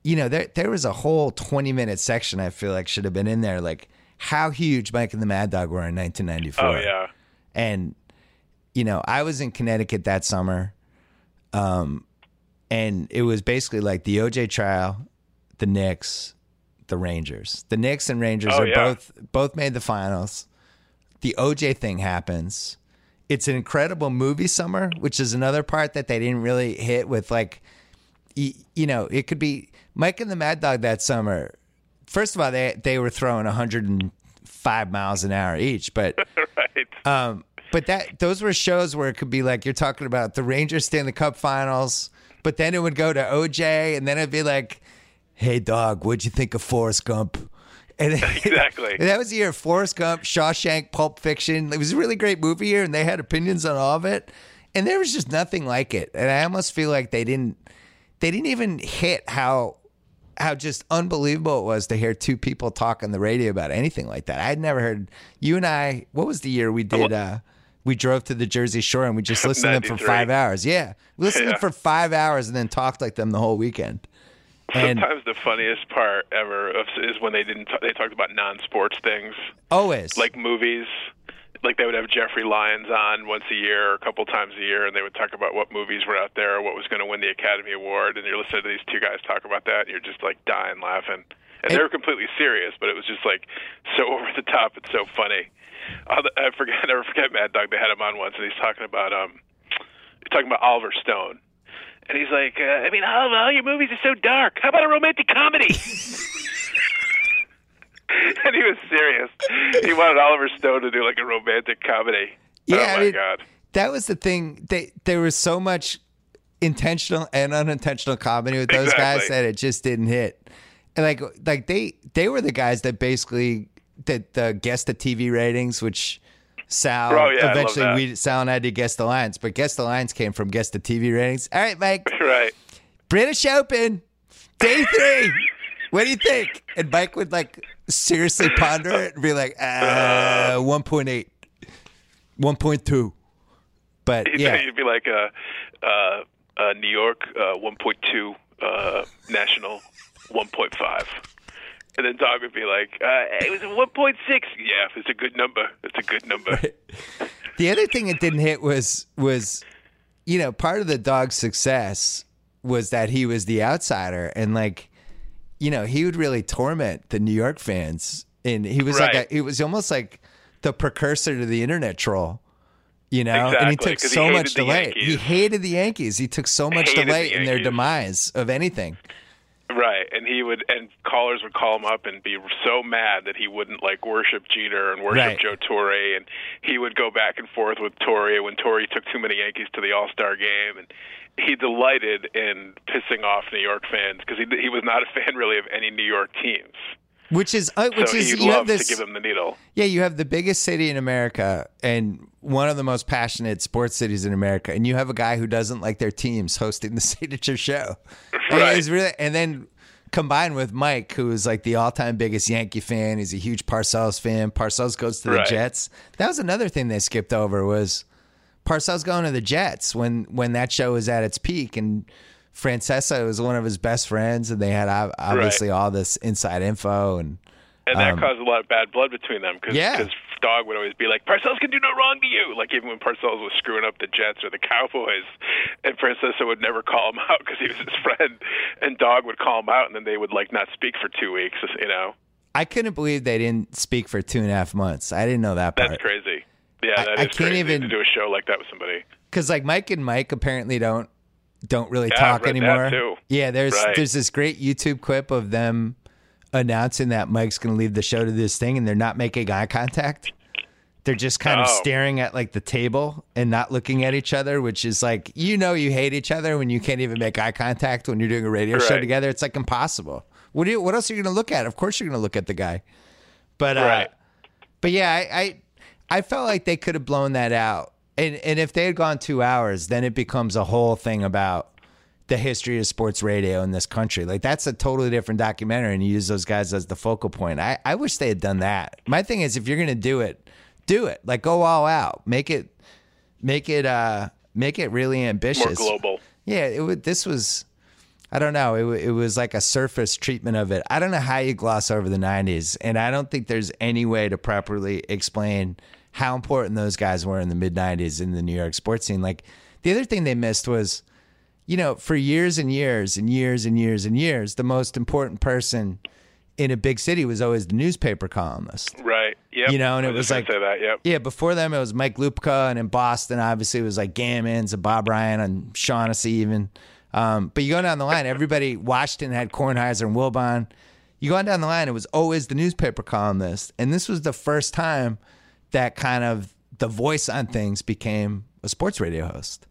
you know there there was a whole 20 minute section I feel like should have been in there, like how huge Mike and the Mad Dog were in 1994 Oh yeah. and you know i was in connecticut that summer um and it was basically like the oj trial the knicks the rangers the knicks and rangers Oh, are yeah. both both made the finals the oj thing happens it's an incredible movie summer which is another part that they didn't really hit with like you know it could be mike and the mad dog that summer first of all they they were throwing 105 miles an hour each but [laughs] right. um, but that those were shows where it could be like you're talking about the Rangers stay in the Cup Finals, but then it would go to OJ, and then it'd be like, "Hey, dog, what'd you think of Forrest Gump?" And then- [laughs] [laughs] Exactly. and that was the year of Forrest Gump, Shawshank, Pulp Fiction. It was a really great movie year, and they had opinions on all of it. And there was just nothing like it. And I almost feel like they didn't they didn't even hit how how just unbelievable it was to hear two people talk on the radio about anything like that. I had never heard you and I. What was the year we did? Uh, we drove to the Jersey Shore and we just [laughs] listened to them for five hours. Yeah, we listened to them for five hours and then talked like them the whole weekend. And Sometimes the funniest part ever is when they didn't. T- they talked about non-sports things always like movies. Like they would have Jeffrey Lyons on once a year or a couple times a year, and they would talk about what movies were out there or what was going to win the Academy Award. And you're listening to these two guys talk about that, and you're just like dying laughing. And they were completely serious, but it was just like so [laughs] over the top. It's so funny. I'll, I forget. I [laughs] never forget Mad Dog. They had him on once, and he's talking about um, he's talking about Oliver Stone. And he's like, uh, I mean, all, all your movies are so dark. How about a romantic comedy? [laughs] and he was serious. He wanted Oliver Stone to do like a romantic comedy. Yeah, oh my mean, god. that was the thing. They there was so much intentional and unintentional comedy with those guys that it just didn't hit. And like like they they were the guys that basically that the guess the TV ratings, which Sal Oh, yeah, eventually we Sal and I did guess the lines, but guess the lines came from guess the TV ratings. All right, Mike, [laughs] Right. British Open, day three. what do you think? And Mike would like seriously ponder it and be like, uh, 1.8, 1.2. But He'd, yeah, he'd be like uh, uh, uh, New York uh, 1.2, uh, national 1.5. And then Dog would be like, uh, it was 1.6. Yeah, it's a good number. It's a good number. the other thing it didn't hit was was, you know, part of the dog's success was that he was the outsider and like, you know, he would really torment the New York fans, and he was like Right. a, he was almost like the precursor to the internet troll. You know, and he took 'cause he so much the delay. He hated the Yankees. He took so much delay the in their demise of anything. Right, and he would, and callers would call him up and be so mad that he wouldn't like worship Jeter and worship Right. Joe Torre, and he would go back and forth with Torre when Torre took too many Yankees to the All Star game, and he delighted in pissing off New York fans because he he was not a fan really of any New York teams, Which is uh, which so is you have this to give him the needle. Yeah, you have the biggest city in America and one of the most passionate sports cities in America, and you have a guy who doesn't like their teams hosting the [laughs] signature show. And Right. it's really, and then combined with Mike, who is like the all-time biggest Yankee fan. He's a huge Parcells fan. Parcells goes to the Right. Jets. That was another thing they skipped over was Parcells going to the Jets when when that show was at its peak, and Francesa was one of his best friends, and they had ob- obviously all this inside info and. And that Um, caused a lot of bad blood between them because Yeah. Dog would always be like, Parcells can do no wrong to you. Like even when Parcells was screwing up the Jets or the Cowboys, and Francesa would never call him [laughs] out because he was his friend, and Dog would call him out, and then they would like not speak for two weeks. You know, I couldn't believe they didn't speak for two and a half months. I didn't know that part. that's crazy. Yeah, I- that is I can't even- to do a show like that with somebody. because like Mike and Mike apparently don't don't really Yeah, talk anymore. Yeah, there's Right. there's this great YouTube clip of them announcing that Mike's going to leave the show to this thing, and they're not making eye contact. They're just kind of Oh. staring at like the table and not looking at each other, which is like you know you hate each other when you can't even make eye contact when you're doing a radio show together. It's like impossible. What do you? What else are you going to look at? Of course you're going to look at the guy. But uh, but yeah, I, I I felt like they could have blown that out. And and if they had gone two hours, then it becomes a whole thing about the history of sports radio in this country. Like that's a totally different documentary and you use those guys as the focal point. I, I wish they had done that. My thing is if you're gonna do it, do it. Like go all out. Make it make it uh make it really ambitious. More global. Yeah, it would. This was, I don't know. It it was like a surface treatment of it. I don't know how you gloss over the '90s, and I don't think there's any way to properly explain how important those guys were in the mid '90s in the New York sports scene. Like the other thing they missed was, you know, for years and years and years and years and years, the most important person in a big city was always the newspaper columnist. Right. Yeah. You know, and it was like- say that. Yep. Yeah, before them it was Mike Lupica, and in Boston, obviously it was like Gammons and Bob Ryan and Shaughnessy even. Um, but you go down the line, everybody [laughs] Washington had Kornheiser and Wilbon. You go on down the line, it was always the newspaper columnist, and this was the first time that kind of the voice on things became a sports radio host.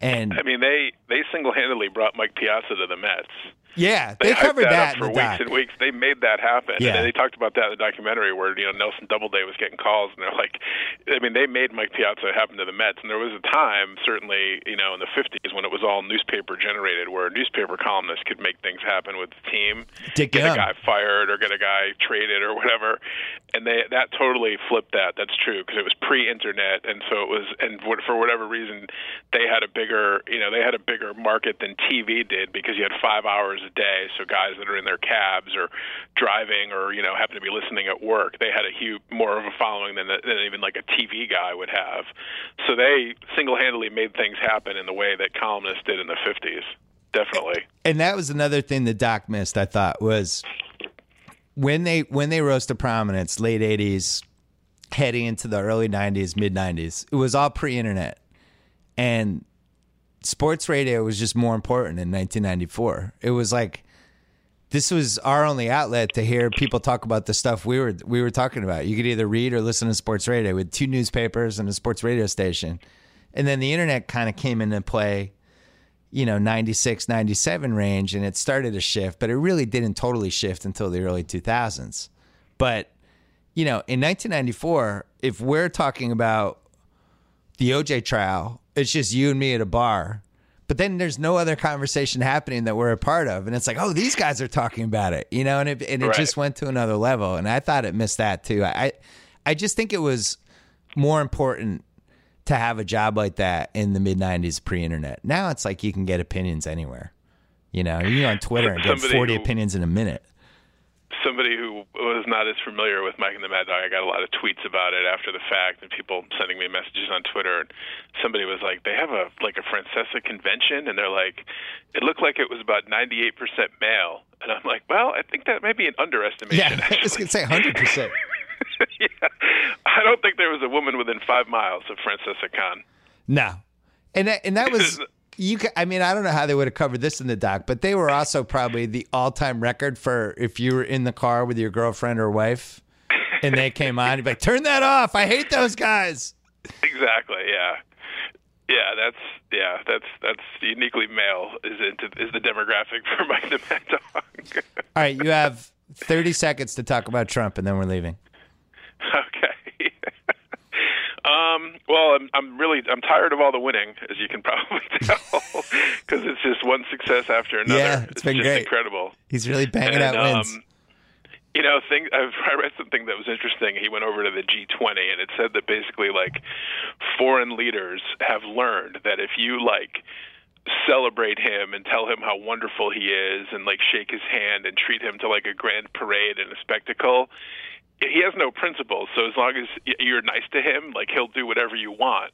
And I mean, they they single handedly brought Mike Piazza to the Mets. yeah, They, they, covered that, that, for weeks doc. and weeks. They made that happen. Yeah. And they talked about that in the documentary where, you know, Nelson Doubleday was getting calls and they're like I mean, they made Mike Piazza happen to the Mets and there was a time, certainly, you know, in the fifties when it was all newspaper generated where a newspaper columnist could make things happen with the team. Dick get Young. a guy fired or get a guy traded or whatever. And they that totally flipped that. That's true because it was pre-internet, and so it was. And for whatever reason, they had a bigger, you know, they had a bigger market than TV did because you had five hours a day. So guys that are in their cabs or driving or you know happen to be listening at work, they had a huge more of a following than than even like a TV guy would have. So they single-handedly made things happen in the way that columnists did in the 50s. Definitely. and that was another thing the doc missed. I thought was when they when they rose to prominence, late '80s, heading into the early '90s, mid '90s. It was all pre-internet, and sports radio was just more important in 1994. It was like this was our only outlet to hear people talk about the stuff we were we were talking about. You could either read or listen to sports radio with two newspapers and a sports radio station. And then the internet kind of came into play, you know, 96, 97 range and it started to shift, but it really didn't totally shift until the early 2000s. But, you know, in 1994, if we're talking about the OJ trial, it's just you and me at a bar. But then there's no other conversation happening that we're a part of, and it's like, oh, these guys are talking about it, you know, and it and it Right. just went to another level, and I thought it missed that too. I, I just think it was more important to have a job like that in the mid '90s, pre-internet. Now it's like you can get opinions anywhere, you know, you on Twitter and get 40 who- opinions in a minute. somebody who was not as familiar with Mike and the Mad Dog, I got a lot of tweets about it after the fact, and people sending me messages on Twitter. And somebody was like, "They have a like a Francesa convention," and they're like, "It looked like it was about 98% male." And I'm like, "Well, I think that may be an underestimation." Yeah, [laughs] I was gonna say 100. [laughs] yeah, I don't think there was a woman within five miles of Francesa Khan. No, and that, and that was [laughs] you. I mean, I don't know how they would have covered this in the doc, but they were also probably the all-time record for if you were in the car with your girlfriend or wife, and they came on, you'd be like, "Turn that off! I hate those guys." Exactly. Yeah. Yeah, that's yeah, that's that's uniquely male is into is the demographic for [laughs] Mike the Mad Dog. All right, you have 30 seconds to talk about Trump, and then we're leaving. [laughs] Okay. Um, well, I'm, I'm really I'm tired of all the winning, as you can [laughs] probably tell, [laughs] because it's just one success after another. Yeah, it's been just great. incredible. He's really banging And, out wins. um, you know, thing I've, I read something that was interesting. He went over to the G20, and it said that basically, like, foreign leaders have learned that if you like celebrate him and tell him how wonderful he is, and like shake his hand and treat him to like a grand parade and a spectacle, he has no principles. So as long as you're nice to him, like he'll do whatever you want.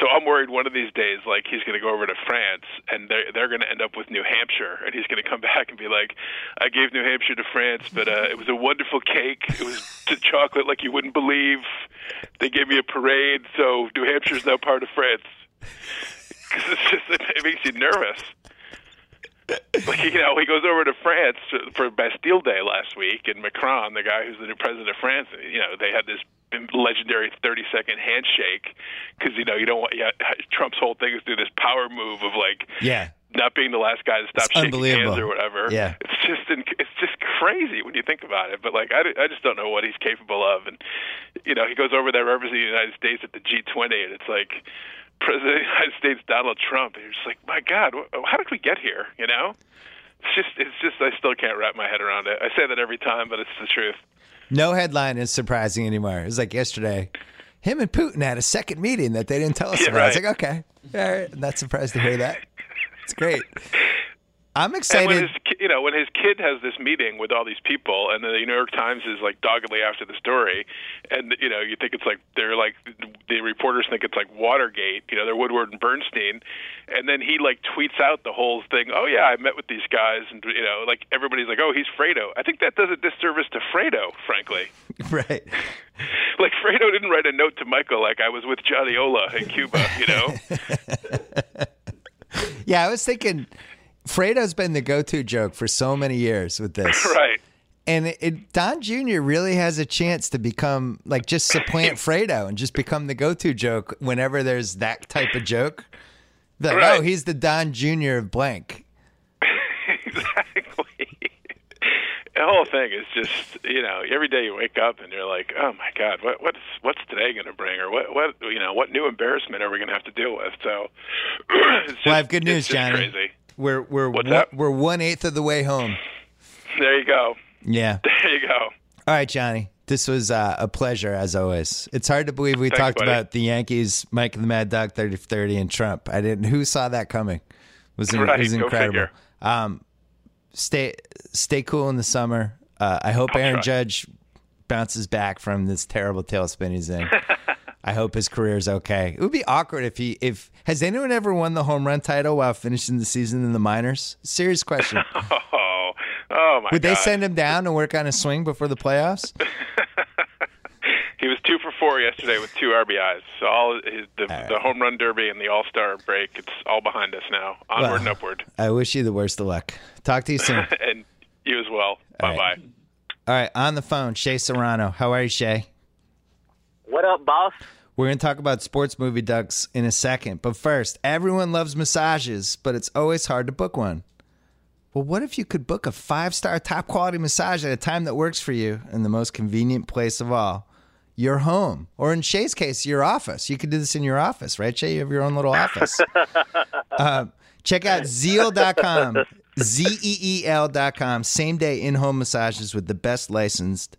So I'm worried one of these days, like he's going to go over to France, and they're they're going to end up with New Hampshire, and he's going to come [laughs] back and be like, "I gave New Hampshire to France, but uh, it was a wonderful cake. It was [laughs] t- chocolate like you wouldn't believe. They gave me a parade, so New Hampshire's now part of France." [laughs] Because it's just it makes you nervous. Like you know, he goes over to France for Bastille Day last week, and Macron, the guy who's the new president of France, you know, they had this legendary 30 second handshake because you know you don't want yeah, Trump's whole thing is do this power move of like yeah. not being the last guy to stop It's shaking hands or whatever. Yeah. it's just it's just crazy when you think about it. But like I, I just don't know what he's capable of, and you know he goes over there representing the United States at the G20, and it's like President of the United States Donald Trump. And you're just like, my God, how did we get here? You know, it's just it's just I still can't wrap my head around it. I say that every time, but it's the truth. No headline is surprising anymore. It was like yesterday. Him and Putin had a second meeting that they didn't tell us Yeah, about. I was like, okay, all right. I'm not surprised to hear that. It's great. I'm And when excited. his, you know, when his kid has this meeting with all these people, and the New York Times is like doggedly after the story, and you know, you think it's like they're like the reporters think it's like Watergate, you know, they're Woodward and Bernstein, and then he like tweets out the whole thing. Oh yeah, I met with these guys, and you know, like everybody's like, oh, he's Fredo. I think that does a disservice to Fredo, frankly. [laughs] right. [laughs] Like Fredo didn't write a note to Michael like I was with Johnny Ola in Cuba, you know. [laughs] Yeah, I was thinking Fredo's been the go-to joke for so many years with this. [laughs] right. And it, it, Don Jr. really has a chance to become like just supplant [laughs] Fredo and just become the go-to joke whenever there's that type of joke. Be Like, oh, Right. oh, he's the Don Jr. of blank. [laughs] exactly. The whole thing is just you know every day you wake up and you're like, oh my god, what what's what's today going to bring, or what what you know what new embarrassment are we going to have to deal with? So, [clears throat] just, Well, I have good news, it's Johnny. Crazy. We're we're What's one, that? we're one eighth of the way home. There you go. Yeah. [laughs] There you go. All right, Johnny. This was uh, a pleasure as always. It's hard to believe we Thanks, talked buddy. about the Yankees, Mike and the Mad Dog, thirty for thirty, and Trump. I didn't. Who saw that coming? It was it Right, was incredible. Um, stay stay cool in the summer. Uh, I hope I'll Aaron try. Judge bounces back from this terrible tailspin he's in. [laughs] I hope his career is okay. It would be awkward if he if has anyone ever won the home run title while finishing the season in the minors? Serious question. [laughs] Oh, oh my god. Would god. they send him down to work on a swing before the playoffs? [laughs] He was two for four yesterday with two RBIs. So all his, the, the home run derby and the All Star break, it's all behind us now. Onward Well. and upward. I wish you the worst of luck. Talk to you soon. [laughs] And you as well. Bye right. bye. right, on the phone, Shea Serrano. How are you, Shea? What up, boss? We're going to talk about sports movie dunks in a second. But first, everyone loves massages, but it's always hard to book one. Well, what if you could book a five star top quality massage at a time that works for you in the most convenient place of all? Your home, or in Shea's case, your office. You could do this in your office, right, Shea? You have your own little office. Um, [laughs] check out zeel.com, Z E E L.com. Same day in home massages with the best licensed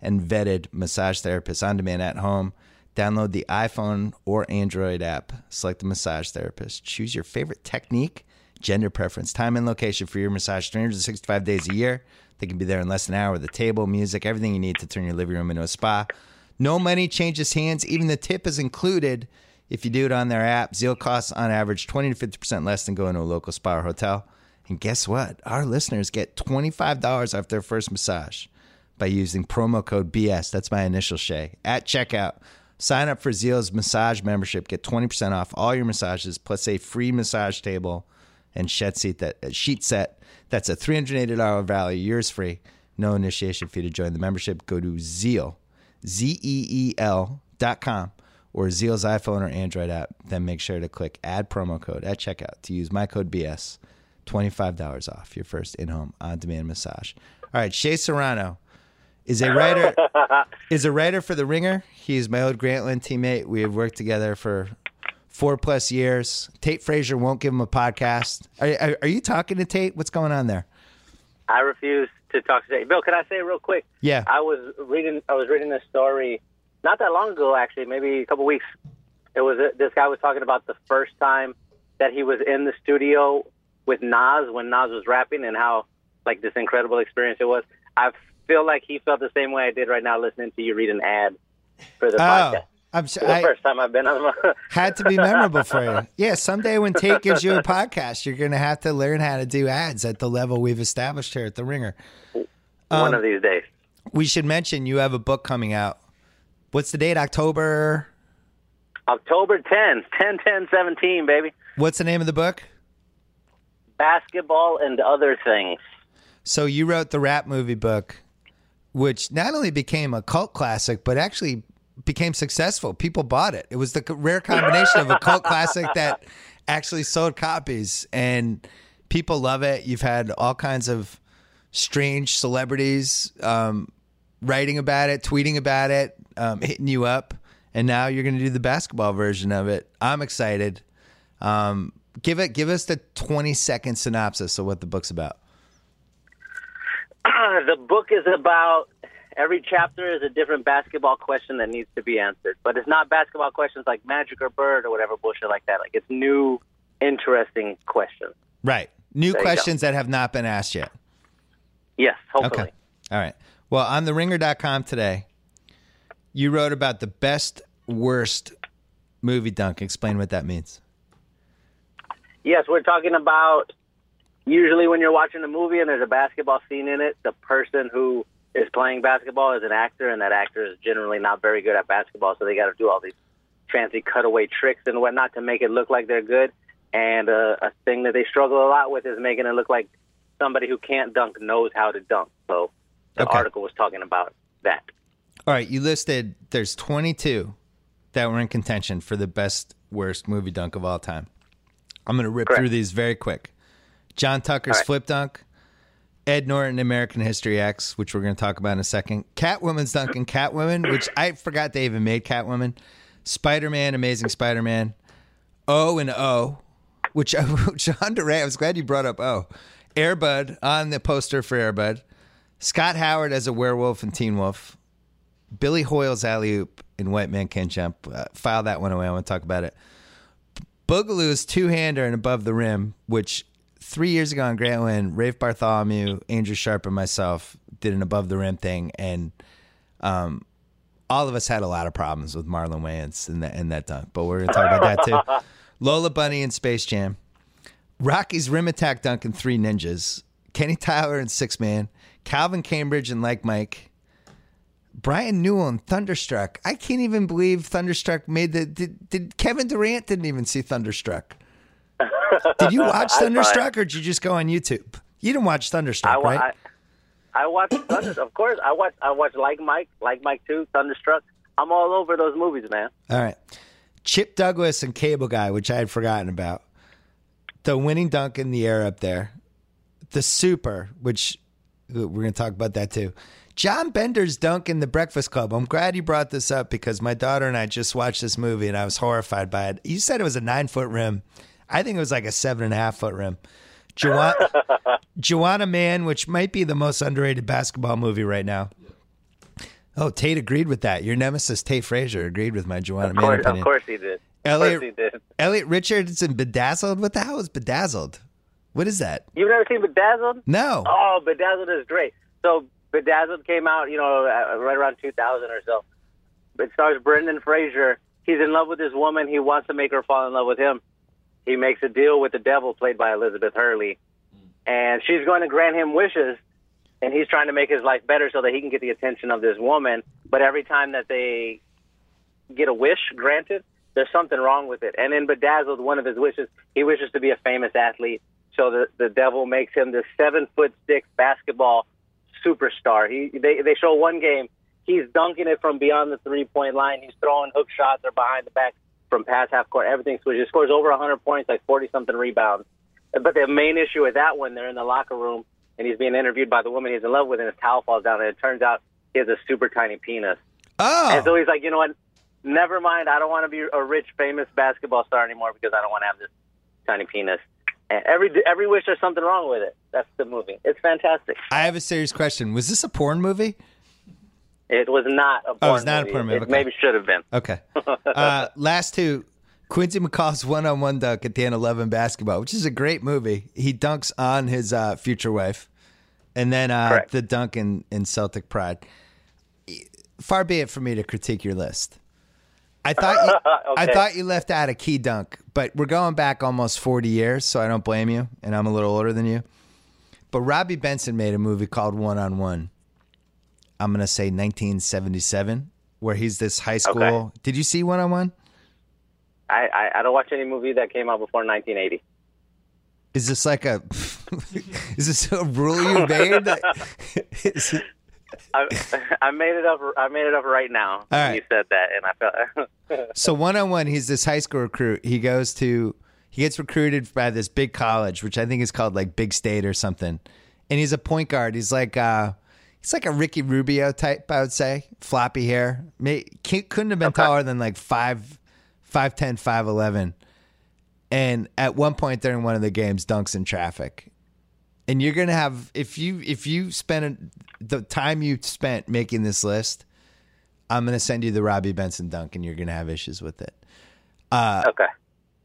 and vetted massage therapists on demand at home. Download the iPhone or Android app. Select the massage therapist. Choose your favorite technique, gender preference, time and location for your massage 365 days a year. They can be there in less than an hour with a table, music, everything you need to turn your living room into a spa. No money changes hands. Even the tip is included if you do it on their app. Zeel costs on average 20 to 50% less than going to a local spa or hotel. And guess what? Our listeners get $25 off their first massage by using promo code BS. That's my initial Shea. At checkout, sign up for Zeel's massage membership. Get 20% off all your massages plus a free massage table and shed seat that uh, sheet set. That's a $380 value. Yours free. No initiation fee to join the membership. Go to Zeel, Z E E L dot com or Zeel's iPhone or Android app. Then make sure to click add promo code at checkout to use my code BS. $25 off your first in home on demand massage. All right, Shea Serrano is a writer [laughs] is a writer for The Ringer. He's my old Grantland teammate. We have worked together for four plus years. Tate Frazier won't give him a podcast. Are, are, you talking to Tate? What's going on there? I refuse to talk to Tate. Bill, can I say real quick? Yeah. I was reading. I was reading this story not that long ago, actually, maybe a couple weeks. It was this guy was talking about the first time that he was in the studio with Nas when Nas was rapping and how like this incredible experience it was. I feel like he felt the same way I did right now listening to you read an ad for the Oh, podcast. I'm sure. the I, first time I've been on. [laughs] Had to be memorable for you. [laughs] Yeah, someday when Tate gives you a podcast, you're going to have to learn how to do ads at the level we've established here at The Ringer. one Um, of these days. We should mention you have a book coming out. What's the date? October. October 10, 10, 10, 17, baby. What's the name of the book? Basketball and other things. So you wrote the rap movie book, which not only became a cult classic, but actually became successful. People bought it. It was the rare combination of a cult classic [laughs] that actually sold copies, and people love it. You've had all kinds of strange celebrities um, writing about it, tweeting about it, um, hitting you up, and now you're going to do the basketball version of it. I'm excited. Um, give it. Give us the 20 second synopsis of what the book's about. Ah, the book is about every chapter is a different basketball question that needs to be answered. But it's not basketball questions like Magic or Bird or whatever bullshit like that. Like it's new, interesting questions. Right. New There questions that have not been asked yet. Yes, hopefully. Okay. All right. Well, on theringer.com today, you wrote about the best, worst movie dunk. Explain what that means. Yes, we're talking about usually when you're watching a movie and there's a basketball scene in it, the person who is playing basketball is an actor, and that actor is generally not very good at basketball, so they got to do all these fancy cutaway tricks and whatnot to make it look like they're good. And uh, a thing that they struggle a lot with is making it look like somebody who can't dunk knows how to dunk. So the Okay. article was talking about that. All right. You listed there's 22 that were in contention for the best, worst movie dunk of all time. I'm going to rip Correct. through these very quick. John Tucker's right. flip dunk. Ed Norton, American History X, which we're going to talk about in a second. Catwoman's dunk in Catwoman, which I forgot they even made Catwoman. Spider Man, Amazing Spider Man. O and O, which, [laughs] which underrated. I was glad you brought up O. Airbud on the poster for Airbud. Scott Howard as a werewolf in Teen Wolf. Billy Hoyle's alley oop in White Man Can't Jump. Uh, file that one away. I want to talk about it. Boogaloo's two hander and above the rim, which three years ago on Grantland, Rafe Bartholomew, Andrew Sharp, and myself did an above the rim thing, and um, all of us had a lot of problems with Marlon Wayans and that that dunk. But we're going to talk about that too. [laughs] Lola Bunny and Space Jam, Rocky's rim attack dunk in Three Ninjas, Kenny Tyler and Sixth Man, Calvin Cambridge and Like Mike. Brian Newell and Thunderstruck. I can't even believe Thunderstruck made the. Did, did Kevin Durant didn't even see Thunderstruck? Did you [laughs] watch I saw it. Thunderstruck or did you just go on YouTube? You didn't watch Thunderstruck, I, right? I, I watched Thunder. of course, I watch. I watch Like Mike, Like Mike Two, Thunderstruck. I'm all over those movies, man. All right. Chip Douglas and Cable Guy, which I had forgotten about. The winning dunk in the air up there. The super, which we're going to talk about that too. John Bender's dunk in the Breakfast Club. I'm glad you brought this up because my daughter and I just watched this movie and I was horrified by it. You said it was a nine foot rim. I think it was like a seven and a half foot rim. Juwanna, [laughs] Juwanna Mann, which might be the most underrated basketball movie right now. Oh, Tate agreed with that. Your nemesis, Tate Frazier, agreed with my Juwanna Of Mann course, opinion. of course he did. Elliot- he did. Elliot Richards and Bedazzled. What the hell is Bedazzled? What is that? You've never seen Bedazzled? No. Oh, Bedazzled is great. So Bedazzled came out, you know, right around 2000 or so. It stars Brendan Fraser. He's in love with this woman. He wants to make her fall in love with him. He makes a deal with the devil, played by Elizabeth Hurley, and she's going to grant him wishes. And he's trying to make his life better so that he can get the attention of this woman. But every time that they get a wish granted, there's something wrong with it. And in Bedazzled, one of his wishes, he wishes to be a famous athlete. So the the devil makes him this seven foot six basketball superstar. He they they show one game, he's dunking it from beyond the three point line. He's throwing hook shots or behind the back from past half court. Everything switches. He scores over 100 points, like 40 something rebounds. But the main issue with that one, they're in the locker room and he's being interviewed by the woman he's in love with, and his towel falls down. And it turns out he has a super tiny penis. Oh, And so he's like, you know what? Never mind. I don't want to be a rich, famous basketball star anymore because I don't want to have this tiny penis. And every every wish there's something wrong with it. That's the movie. It's fantastic. I have a serious question. Was this a porn movie? It was not a porn Oh, it's not a movie. porn movie, It okay. maybe should have been. Okay. [laughs] Uh, last two. Quincy McCall's one-on-one dunk at the end of Love and Basketball, which is a great movie. He dunks on his uh, future wife, and then uh, the dunk in, in Celtic Pride. Far be it for me to critique your list. I thought you, [laughs] I thought you left out a key dunk, but we're going back almost forty years, so I don't blame you, and I'm a little older than you. But Robby Benson made a movie called One on One. I'm gonna say 1977, where he's this high school. Okay. Did you see One on One? I, I, I don't watch any movie that came out before 1980. Is this like a? [laughs] is this a rule you made? [laughs] It- I, I made it up. I made it up right now. All right. when You said that, and I felt. [laughs] so one on one, he's this high school recruit. He goes to, he gets recruited by this big college, which I think is called like Big State or something. And he's a point guard. He's like, uh, he's like a Ricky Rubio type, I would say. Floppy hair. May, couldn't have been taller than like five, five ten, five eleven. And at one point during one of the games, dunks in traffic. And you're gonna have if you if you spend the time you spent making this list, I'm gonna send you the Robby Benson dunk, and you're gonna have issues with it. Uh, okay.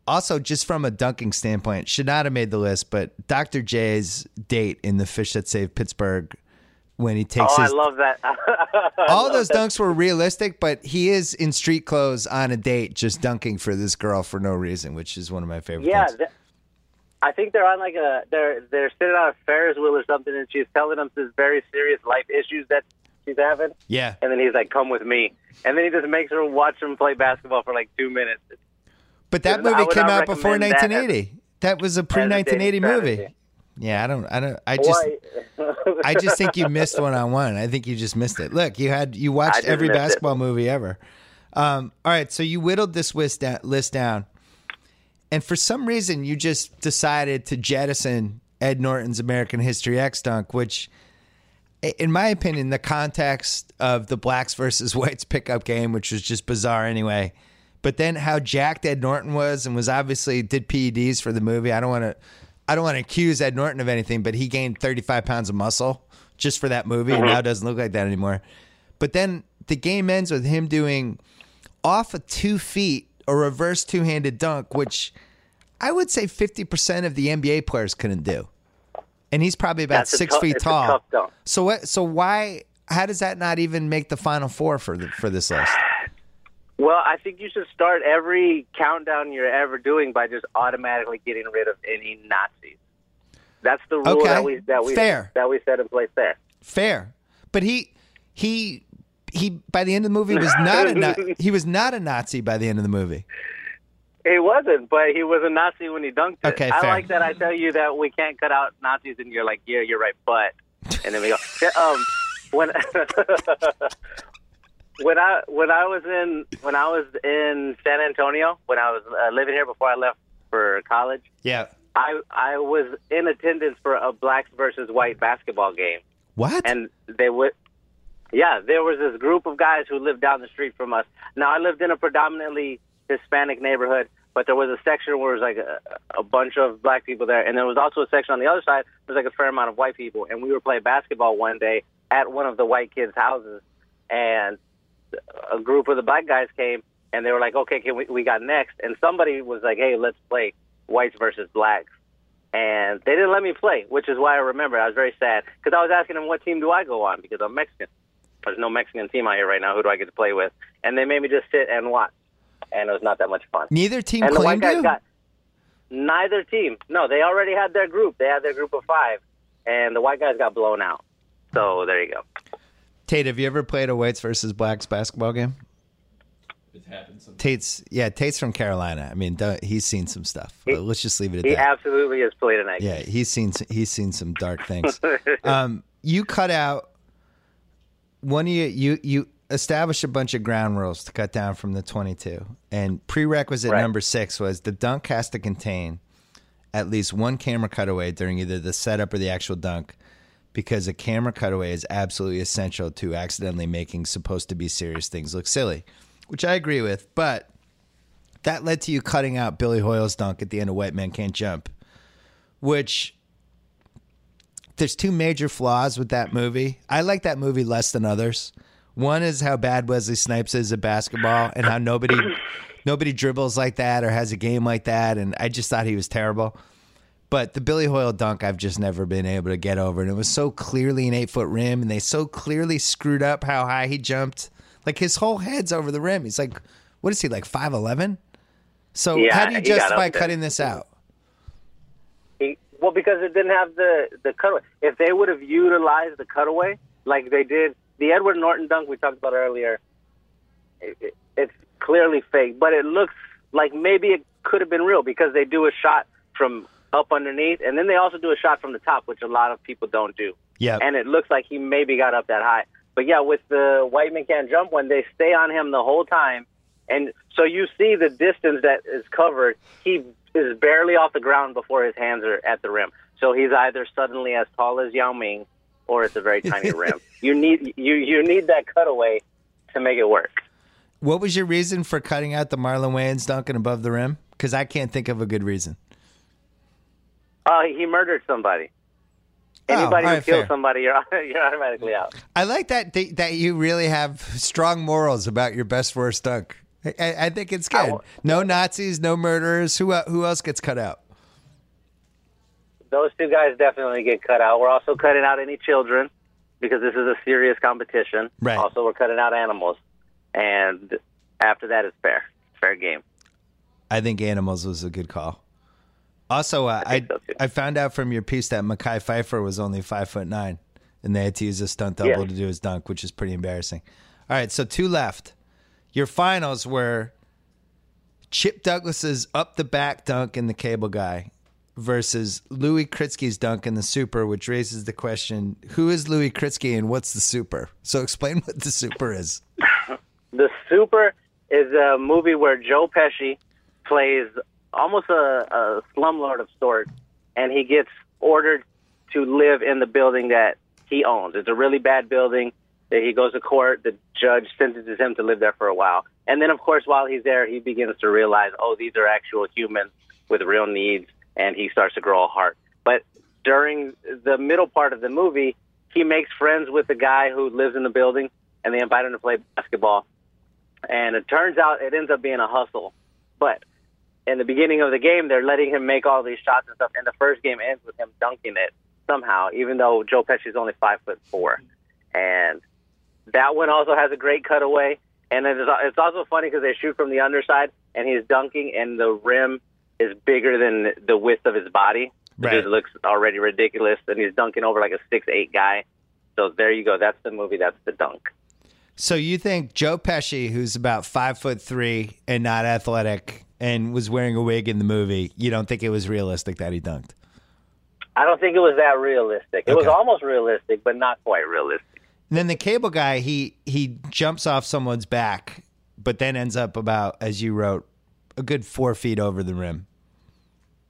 Also, just from a dunking standpoint, should not have made the list, but Dr. J's date in the Fish That Saved Pittsburgh when he oh, takes Oh, [laughs] I love that. all those dunks were realistic, but he is in street clothes on a date, just dunking for this girl for no reason, which is one of my favorite Yeah, things. th- I think they're on like a they're they're sitting on a Ferris wheel or something, and she's telling him this very serious life issues that she's having, yeah, and then he's like, "Come with me," and then he just makes her watch him play basketball for like two minutes. but that movie came out before recommend that as- 1980. That was a pre 1980 movie. strategy. Yeah, I don't, I don't, I just. [laughs] I just think you missed one on one. I think you just missed it. Look, you had you watched every missed it. basketball movie ever. Um, all right, so you whittled this list down, and for some reason you just decided to jettison Ed Norton's American History X dunk, which, in my opinion, the context of the blacks versus whites pickup game, which was just bizarre anyway. But then how jacked Ed Norton was and was obviously did PEDs for the movie. I don't want to, I don't want to accuse Ed Norton of anything, but he gained 35 pounds of muscle just for that movie, and now doesn't look like that anymore. But then the game ends with him doing off of two feet a reverse two handed dunk, which I would say 50% of the NBA players couldn't do. And he's probably about That's six feet tall. So what? So why? How does that not even make the final four for the, for this list? Well, I think you should start every countdown you're ever doing by just automatically getting rid of any Nazis. That's the rule Okay. that we that we Fair. that we set in place there. Fair, but he he he. By the end of the movie, was not a [laughs] he was not a Nazi. By the end of the movie, He wasn't, but he was a Nazi when he dunked it. Okay, I fair. like that. I tell you that we can't cut out Nazis, and you're like, yeah, you're right, but, and then we go, [laughs] um, when [laughs] when I when I was in when I was in San Antonio when I was uh, living here before I left for college, yeah. I I was in attendance for a blacks versus white basketball game, What? and they would. Yeah, there was this group of guys who lived down the street from us. Now I lived in a predominantly Hispanic neighborhood, but there was a section where it was like a, a bunch of black people there, and there was also a section on the other side. There was like a fair amount of white people, and we were playing basketball one day at one of the white kids' houses, and a group of the black guys came, and they were like, "Okay, can we we got next?" And somebody was like, "Hey, let's play whites versus blacks." And they didn't let me play, which is why I remember. I was very sad because I was asking them, "What team do I go on?" Because I'm Mexican. There's no Mexican team out here right now. Who do I get to play with? And they made me just sit and watch, and it was not that much fun. Neither team and the white claimed guys you. got neither team. No, they already had their group. They had their group of five, and the white guys got blown out. So there you go. Tate, have you ever played a whites versus blacks basketball game? It happens sometimes. Tate's yeah, Tate's from Carolina. I mean, he's seen some stuff. He- Let's just leave it at He that. He absolutely has played an egg. Yeah, he's seen he's seen some dark things. [laughs] um, you cut out one of you you you established a bunch of ground rules to cut down from the 22 and prerequisite Right. number six was the dunk has to contain at least one camera cutaway during either the setup or the actual dunk because a camera cutaway is absolutely essential to accidentally making supposed to be serious things look silly, which I agree with. But that led to you cutting out Billy Hoyle's dunk at the end of White Man Can't Jump, which there's two major flaws with that movie. I like that movie less than others. One is how bad Wesley Snipes is at basketball and how nobody nobody dribbles like that or has a game like that and I just thought he was terrible. But the Billy Hoyle dunk I've just never been able to get over and it was so clearly an 8-foot rim and they so clearly screwed up how high he jumped. Like his whole head's over the rim. He's like what is he like 5'11? So Yeah, how do you justify cutting this out? He, well, because it didn't have the the cutaway. If they would have utilized the cutaway like they did the Edward Norton dunk we talked about earlier, it, it, it's clearly fake, but it looks like maybe it could have been real because they do a shot from up underneath, and then they also do a shot from the top, which a lot of people don't do. Yeah. and it looks like he maybe got up that high. But yeah, with the white man can't jump when they stay on him the whole time, and so you see the distance that is covered. He is barely off the ground before his hands are at the rim. So he's either suddenly as tall as Yao Ming, or it's a very tiny [laughs] rim. You need you you need that cutaway to make it work. What was your reason for cutting out the Marlon Wayans dunking above the rim? Because I can't think of a good reason. Uh, he murdered somebody. Oh, Anybody who right, kills fair. somebody, [laughs] you're you're automatically out. I like that that that you really have strong morals about your best worst dunk. I, I think it's good. No Nazis, no murderers. Who el- who else gets cut out? Those two guys definitely get cut out. We're also cutting out any children because this is a serious competition. Right. Also, we're cutting out animals, and after that, it's fair. Fair game. I think animals was a good call. Also, uh, I think so. I found out from your piece that Mackay Pfeiffer was only five foot nine, and they had to use a stunt double Yeah. to do his dunk, which is pretty embarrassing. All right, so two left. Your finals were Chip Douglas's up the back dunk in the cable guy versus Louis Kritzky's dunk in the super, which raises the question: Who is Louis Kritzky and what's the super? So explain [laughs] what the super is. [laughs] The Super is a movie where Joe Pesci plays almost a, a slumlord of sorts, and he gets ordered to live in the building that he owns. It's a really bad building. That he goes to court. The judge sentences him to live there for a while, and then, of course, while he's there, he begins to realize, oh, these are actual humans with real needs, and he starts to grow a heart. But during the middle part of the movie, he makes friends with the guy who lives in the building, and they invite him to play basketball and it turns out it ends up being a hustle. But in the beginning of the game, they're letting him make all these shots and stuff, and the first game ends with him dunking it somehow, even though Joe Pesci's only five foot four, and that one also has a great cutaway. And it's it's also funny because they shoot from the underside, and he's dunking, and the rim is bigger than the width of his body. It Right. just looks already ridiculous, and he's dunking over like a six eight guy. So there you go. That's the movie. That's the dunk. So you think Joe Pesci, who's about five foot three and not athletic, and was wearing a wig in the movie, you don't think it was realistic that he dunked? I don't think it was that realistic. It was almost realistic, but not quite realistic. And then the cable guy, he he jumps off someone's back, but then ends up about, as you wrote, a good four feet over the rim.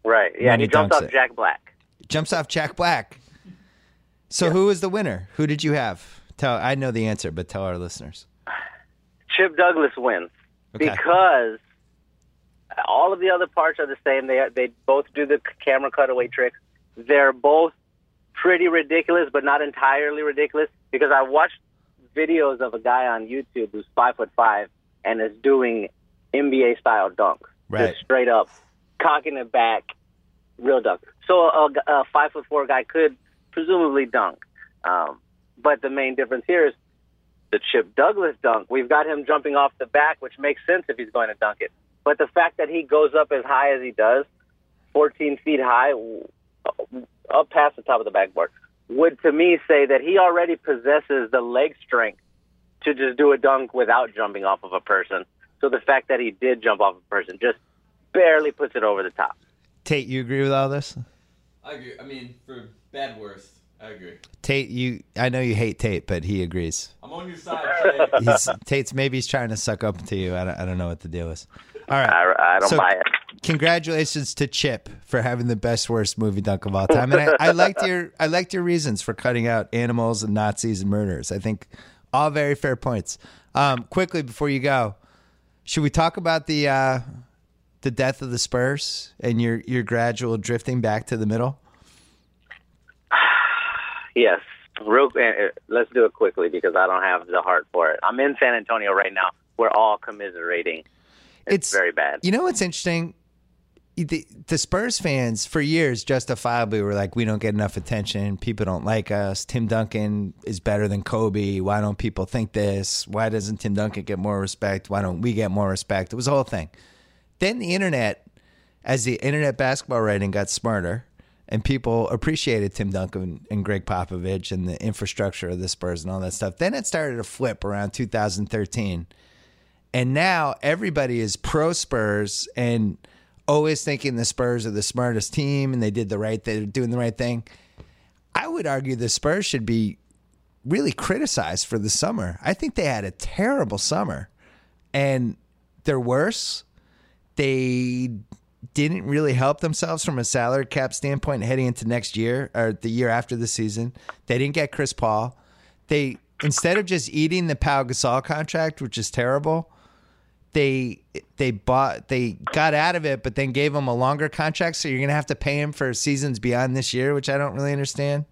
Right. Yeah, When he he jumped off it. Jack Black. Jumps off Jack Black. So who was the winner? Who did you have? Tell I know the answer, but tell our listeners. Chip Douglas wins Okay. because all of the other parts are the same. They they both do the camera cutaway tricks. They're both pretty ridiculous, but not entirely ridiculous. Because I watched videos of a guy on YouTube who's five foot five and is doing NBA style dunks, Right. just straight up cocking it back, real dunk. So a, a five foot four guy could presumably dunk, um, but the main difference here is the Chip Douglas dunk. We've got him jumping off the back, which makes sense if he's going to dunk it. But the fact that he goes up as high as he does, 14 feet high, uh, up past the top of the backboard, would to me say that he already possesses the leg strength to just do a dunk without jumping off of a person. So the fact that he did jump off a person just barely puts it over the top. Tate, you agree with all this? I agree. I mean, for bad worst, I agree. Tate, you I know you hate Tate, but he agrees. I'm on your side. Jay. He's Tate's maybe he's trying to suck up to you. I don't, I don't know what the deal is. All right. I, I don't So- buy it. Congratulations to Chip for having the best worst movie dunk of all time. And I, I liked your I liked your reasons for cutting out animals and Nazis and murderers. I think all very fair points. Um, quickly before you go, should we talk about the uh, the death of the Spurs and your your gradual drifting back to the middle? [sighs] Yes. Real, uh, uh, let's do it quickly because I don't have the heart for it. I'm in San Antonio right now. We're all commiserating. It's, very bad. You know what's interesting? The, the Spurs fans for years justifiably were like, we don't get enough attention. People don't like us. Tim Duncan is better than Kobe. Why don't people think this? Why doesn't Tim Duncan get more respect? Why don't we get more respect? It was a whole thing. Then the internet, as the internet basketball writing got smarter, and people appreciated Tim Duncan and Gregg Popovich and the infrastructure of the Spurs and all that stuff. Then it started to flip around 2013. And now everybody is pro Spurs and always thinking the Spurs are the smartest team and they did the right they're doing the right thing. I would argue the Spurs should be really criticized for the summer. I think they had a terrible summer. And they're worse. They didn't really help themselves from a salary cap standpoint heading into next year or the year after the season. They didn't get Chris Paul. They instead of just eating the Pau Gasol contract, which is terrible, they they bought they got out of it, but then gave him a longer contract. So you're gonna have to pay him for seasons beyond this year, which I don't really understand.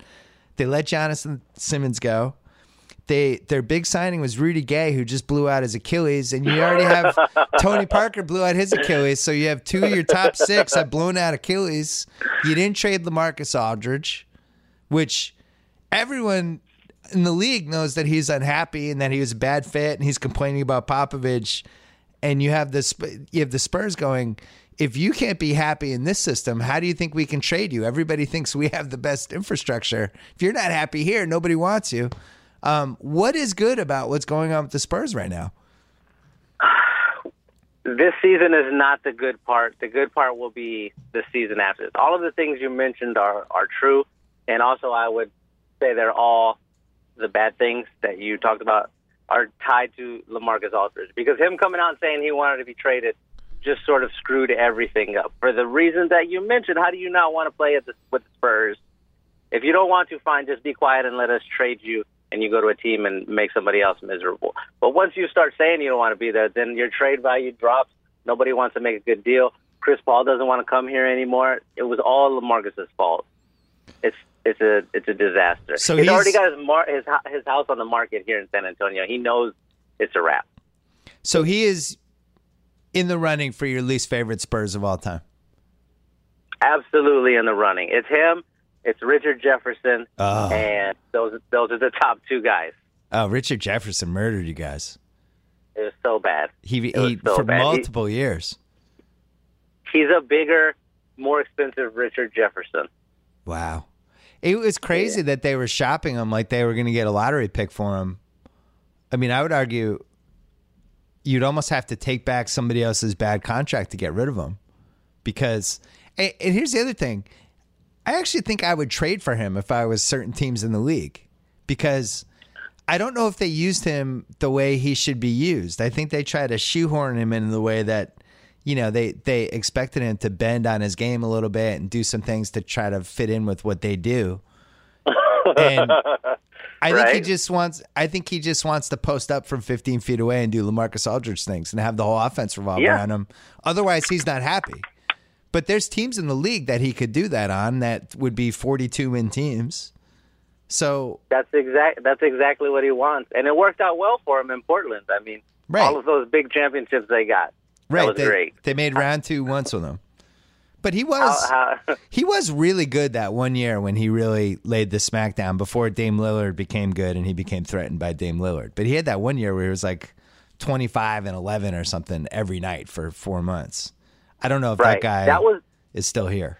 They let Jonathan Simmons go. They their big signing was Rudy Gay, who just blew out his Achilles, and you already have [laughs] Tony Parker blew out his Achilles, so you have two of your top six have blown out Achilles. You didn't trade LaMarcus Aldridge, which everyone in the league knows that he's unhappy and that he was a bad fit, and he's complaining about Popovich. And you have this, you have the Spurs going. If you can't be happy in this system, how do you think we can trade you? Everybody thinks we have the best infrastructure. If you're not happy here, nobody wants you. Um, what is good about what's going on with the Spurs right now? [sighs] This season is not the good part. The good part will be the season after. All of the things you mentioned are, are true. And also, I would say they're all the bad things that you talked about are tied to LaMarcus Aldridge because him coming out and saying he wanted to be traded just sort of screwed everything up. For the reason that you mentioned, how do you not want to play at the, with the Spurs? If you don't want to, fine, just be quiet and let us trade you and you go to a team and make somebody else miserable. But once you start saying you don't want to be there, then your trade value drops. Nobody wants to make a good deal. Chris Paul doesn't want to come here anymore. It was all LaMarcus's fault. It's it's a it's a disaster. So he's, he's- already got his mar- his his house on the market here in San Antonio. He knows it's a wrap. So he is in the running for your least favorite Spurs of all time. Absolutely in the running. It's him. It's Richard Jefferson, Oh. and those those are the top two guys. Oh, Richard Jefferson murdered you guys. It was so bad. He, he so for bad. He- multiple years. He's a bigger, more expensive Richard Jefferson. Wow. It was crazy that they were shopping him like they were going to get a lottery pick for him. I mean, I would argue you'd almost have to take back somebody else's bad contract to get rid of him. Because, and, and here's the other thing I actually think I would trade for him if I was certain teams in the league. Because I don't know if they used him the way he should be used. I think they try to shoehorn him in the way that, you know, they, they expected him to bend on his game a little bit and do some things to try to fit in with what they do. And [laughs] I think he just wants. I think he just wants to post up from 15 feet away and do LaMarcus Aldridge things and have the whole offense revolve Yeah. around him. Otherwise, he's not happy. But there's teams in the league that he could do that on that would be 42 win teams. So That's exact. That's exactly what he wants, and it worked out well for him in Portland. I mean, Right. all of those big championships they got. Right, they, great. they made round two once with him. But he was how, [laughs] he was really good that one year when he really laid the smackdown before Dame Lillard became good and he became threatened by Dame Lillard. But he had that one year where he was like 25 and 11 or something every night for four months. I don't know if that guy that was is still here.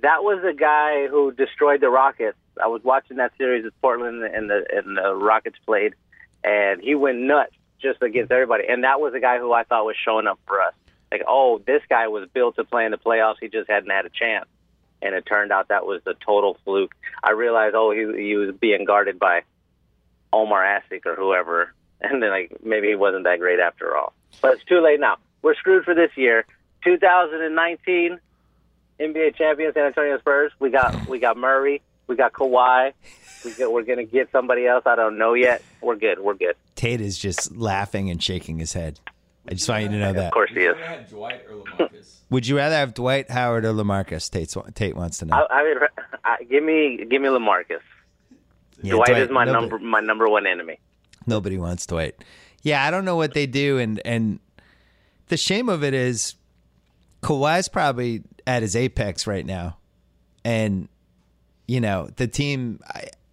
that was the guy who destroyed the Rockets. I was watching that series with Portland and the and the Rockets played, and he went nuts just against everybody. And that was the guy who I thought was showing up for us. Like, oh, this guy was built to play in the playoffs. He just hadn't had a chance. And it turned out that was the total fluke. I realized, oh, he he was being guarded by Omer Asik or whoever, [laughs] and then like maybe he wasn't that great after all. But it's too late now. we're screwed for this year. 2019 NBA champion San Antonio Spurs. We got we got Murray. We got Kawhi. We get, we're gonna get somebody else. I don't know yet. We're good. We're good. Tate is just laughing and shaking his head. I just want you to know that. Of course he is. ever had Dwight or LaMarcus? [laughs] Would you rather have Dwight Howard or LaMarcus? Tate, Tate wants to know. I, I mean, I, give me give me LaMarcus. Yeah, Dwight, is my nobody- number my number one enemy. Nobody wants Dwight. Yeah, I don't know what they do, and and the shame of it is, Kawhi's probably at his apex right now, and you know the team.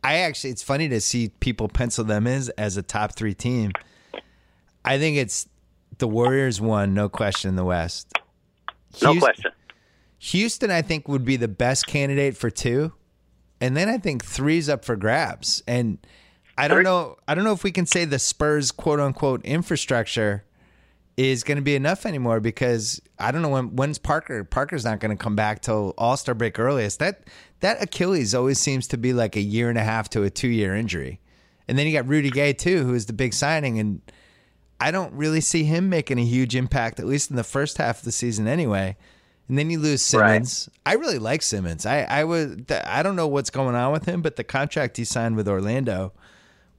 I, actually, it's funny to see people pencil them as as a top three team. I think it's the Warriors one, no question in the West. No question. Houston, I think, would be the best candidate for two, and then I think three's up for grabs. And I don't know. I don't know if we can say the Spurs quote unquote infrastructure is going to be enough anymore because I don't know when when's Parker. Parker's not going to come back till All Star break earliest. That that Achilles always seems to be like a year and a half to a two year injury, and then you got Rudy Gay too, who is the big signing and. I don't really see him making a huge impact, at least in the first half of the season, anyway. And then you lose Simmons. I really like Simmons. I I would. I don't know what's going on with him, but the contract he signed with Orlando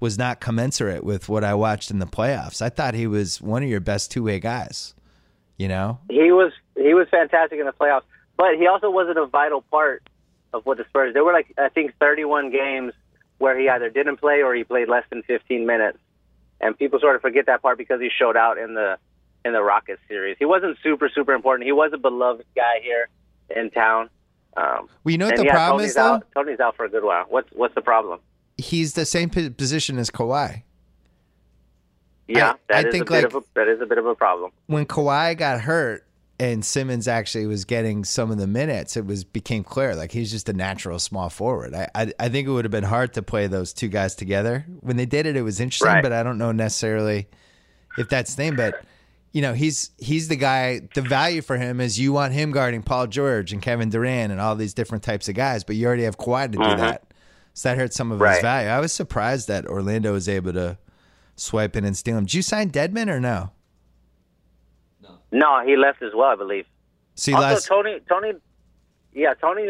was not commensurate with what I watched in the playoffs. I thought he was one of your best two way guys. You know, He was he was fantastic in the playoffs, but he also wasn't a vital part of what the Spurs. There were like I think 31 games where he either didn't play or he played less than 15 minutes, and people sort of forget that part because he showed out in the in the Rockets series. He wasn't super super important. He was a beloved guy here in town. Um, well, you know what the problem Tony's is though. out. Tony's out for a good while. What's what's the problem? He's the same position as Kawhi. Yeah, I that is think, a bit like- of a, that is a bit of a problem. when Kawhi got hurt and Simmons actually was getting some of the minutes, it was became clear like he's just a natural small forward. I I, I think it would have been hard to play those two guys together. When they did it, it was interesting, Right. but I don't know necessarily if that's the name. But you know, he's he's the guy. The value for him is you want him guarding Paul George and Kevin Durant and all these different types of guys, but you already have Kawhi to do mm-hmm. that. So that hurt some of his value. I was surprised that Orlando was able to swipe in and steal him. Did you sign Dedmon or no? No, he left as well, I believe. You also, lost. Tony, Tony, yeah, Tony,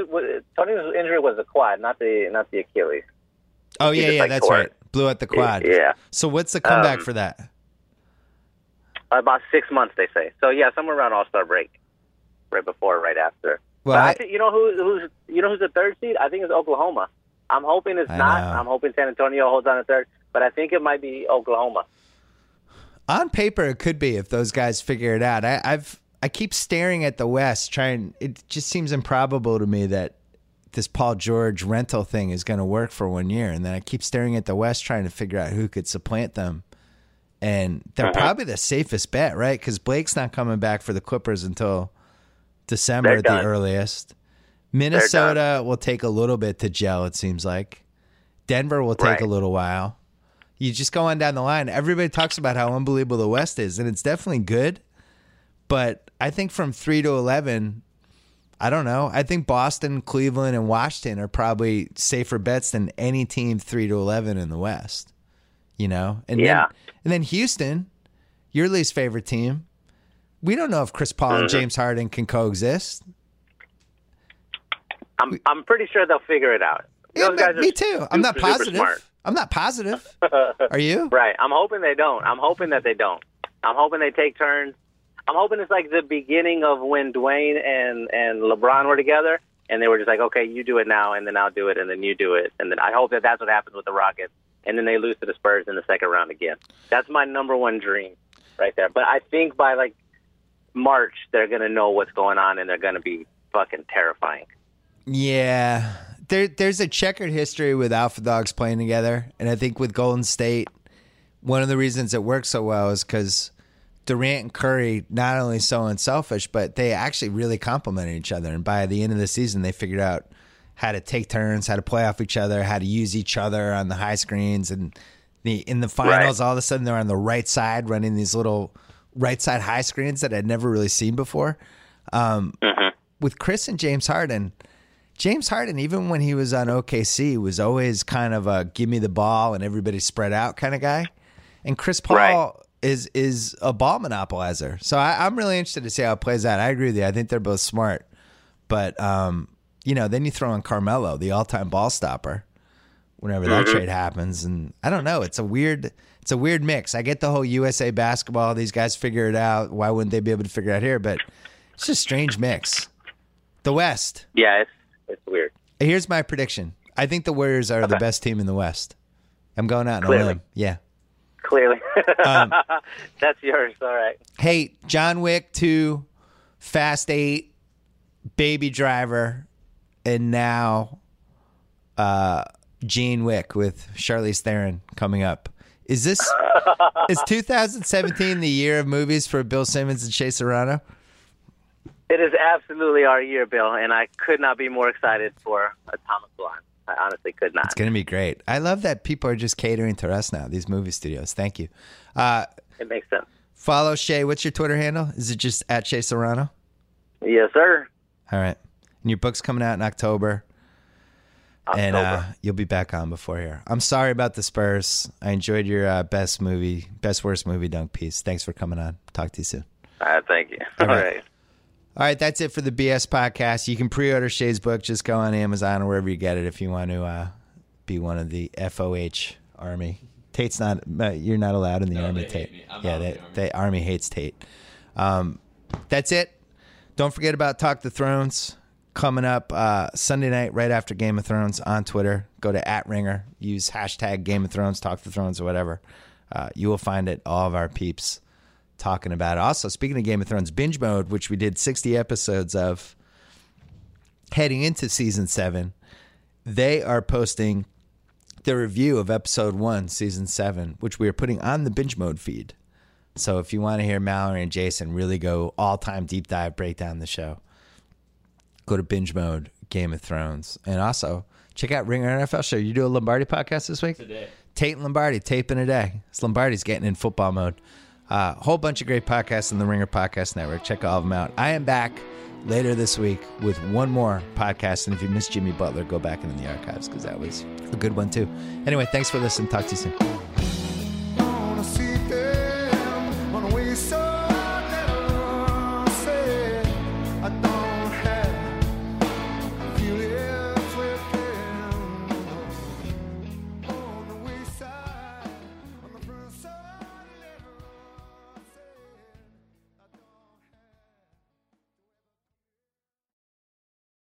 Tony's injury was the quad, not the not the Achilles. Oh He yeah, just, yeah, like, that's right. it. Blew out the quad. Yeah, So what's the comeback Um, for that? about six months they say. So yeah, somewhere around All Star break, right before, right after. Well, but I, I- think you know who who's you know who's the third seed? I think it's Oklahoma. I'm hoping it's I not. know. I'm hoping San Antonio holds on to third, but I think it might be Oklahoma. On paper, it could be if those guys figure it out. I, I've I keep staring at the West, trying. It just seems improbable to me that this Paul George rental thing is going to work for one year, and then I keep staring at the West, trying to figure out who could supplant them. And they're Uh-huh. probably the safest bet, right? Because Blake's not coming back for the Clippers until December They're at the earliest. Minnesota will take a little bit to gel. It seems like Denver will take Right. a little while. You just go on down the line. Everybody talks about how unbelievable the West is, and it's definitely good. But I think from three to eleven, I don't know. I think Boston, Cleveland, and Washington are probably safer bets than any team three to eleven in the West. You know, and Yeah. then and then Houston, your least favorite team. We don't know if Chris Paul and Mm-hmm. James Harden can coexist. I'm I'm pretty sure they'll figure it out. Yeah, me- guys me too. I'm not super, positive. I'm not positive. [laughs] Are you? Right. I'm hoping they don't. I'm hoping that they don't. I'm hoping they take turns. I'm hoping it's like the beginning of when Dwyane and and LeBron were together, and they were just like, okay, you do it now, and then I'll do it, and then you do it, and then I hope that that's what happens with the Rockets, and then they lose to the Spurs in the second round again. That's my number one dream, right there. But I think by like March, they're gonna know what's going on, and they're gonna be fucking terrifying. Yeah. There, there's a checkered history with Alpha Dogs playing together. And I think with Golden State, one of the reasons it works so well is because Durant and Curry not only so unselfish, but they actually really complemented each other. And by the end of the season, they figured out how to take turns, how to play off each other, how to use each other on the high screens. And the in the finals, Right. all of a sudden they're on the right side running these little right side high screens that I'd never really seen before. Um, With Chris and James Harden, James Harden, even when he was on OKC, was always kind of a give me the ball and everybody spread out kind of guy. And Chris Paul Right. is is a ball monopolizer. So I, I'm really interested to see how it plays out. I agree with you. I think they're both smart, but um, you know, then you throw in Carmelo, the all-time ball stopper, whenever that trade happens, and I don't know. It's a weird. It's a weird mix. I get the whole USA basketball. These guys figure it out. Why wouldn't they be able to figure it out here? But it's just a strange mix. The West. Yeah, it's it's weird. Here's my prediction. I think the Warriors are the best team in the West. I'm going out on a limb. Yeah. Clearly, Um, [laughs] that's yours. All right. Hey, John Wick 2, Fast 8, Baby Driver, and now uh, Jane Wick with Charlize Theron coming up. Is this is [laughs] 2017 the year of movies for Bill Simmons and Shea Serrano? It is absolutely our year, Bill, and I could not be more excited for Atomic Blonde. I honestly could not. It's going to be great. I love that people are just catering to us now, these movie studios. Thank you. Uh, It makes sense. follow Shea. What's your Twitter handle? Is it just at Shea Serrano? Yes, sir. All right. And your book's coming out in October. October. And uh, you'll be back on before here. I'm sorry about the Spurs. I enjoyed your uh, best movie, best worst movie dunk piece. Thanks for coming on. Talk to you soon. All right, thank you. All All right. right. All right, that's it for the BS podcast. You can pre-order Shea's book. Just go on Amazon or wherever you get it if you want to uh, be one of the FOH army. Tate's not. uh, You're not allowed in the No, army. Tate. hate me. I'm yeah, they, the army. they army hates Tate. Um, that's it. Don't forget about Talk the Thrones coming up uh, Sunday night right after Game of Thrones on Twitter. Go to at Ringer. Use hashtag Game of Thrones, Talk the Thrones, or whatever. Uh, you will find it. All of our peeps talking about. Also, speaking of Game of Thrones, binge mode, which we did 60 episodes of heading into season seven, they are posting the review of episode one, season seven, which we are putting on the binge mode feed. So if you want to hear Mallory and Jason really go all time deep dive break down the show, go to binge mode Game of Thrones. And also check out Ringer NFL Show. You do a Lombardi podcast this week? Today. Tate and Lombardi, taping a day. It's Lombardi's getting in football mode. A uh, whole bunch of great podcasts in the Ringer Podcast Network. Check all of them out. I am back later this week with one more podcast. And if you missed Jimmy Butler, go back into the archives because that was a good one too. Anyway, thanks for listening. Talk to you soon.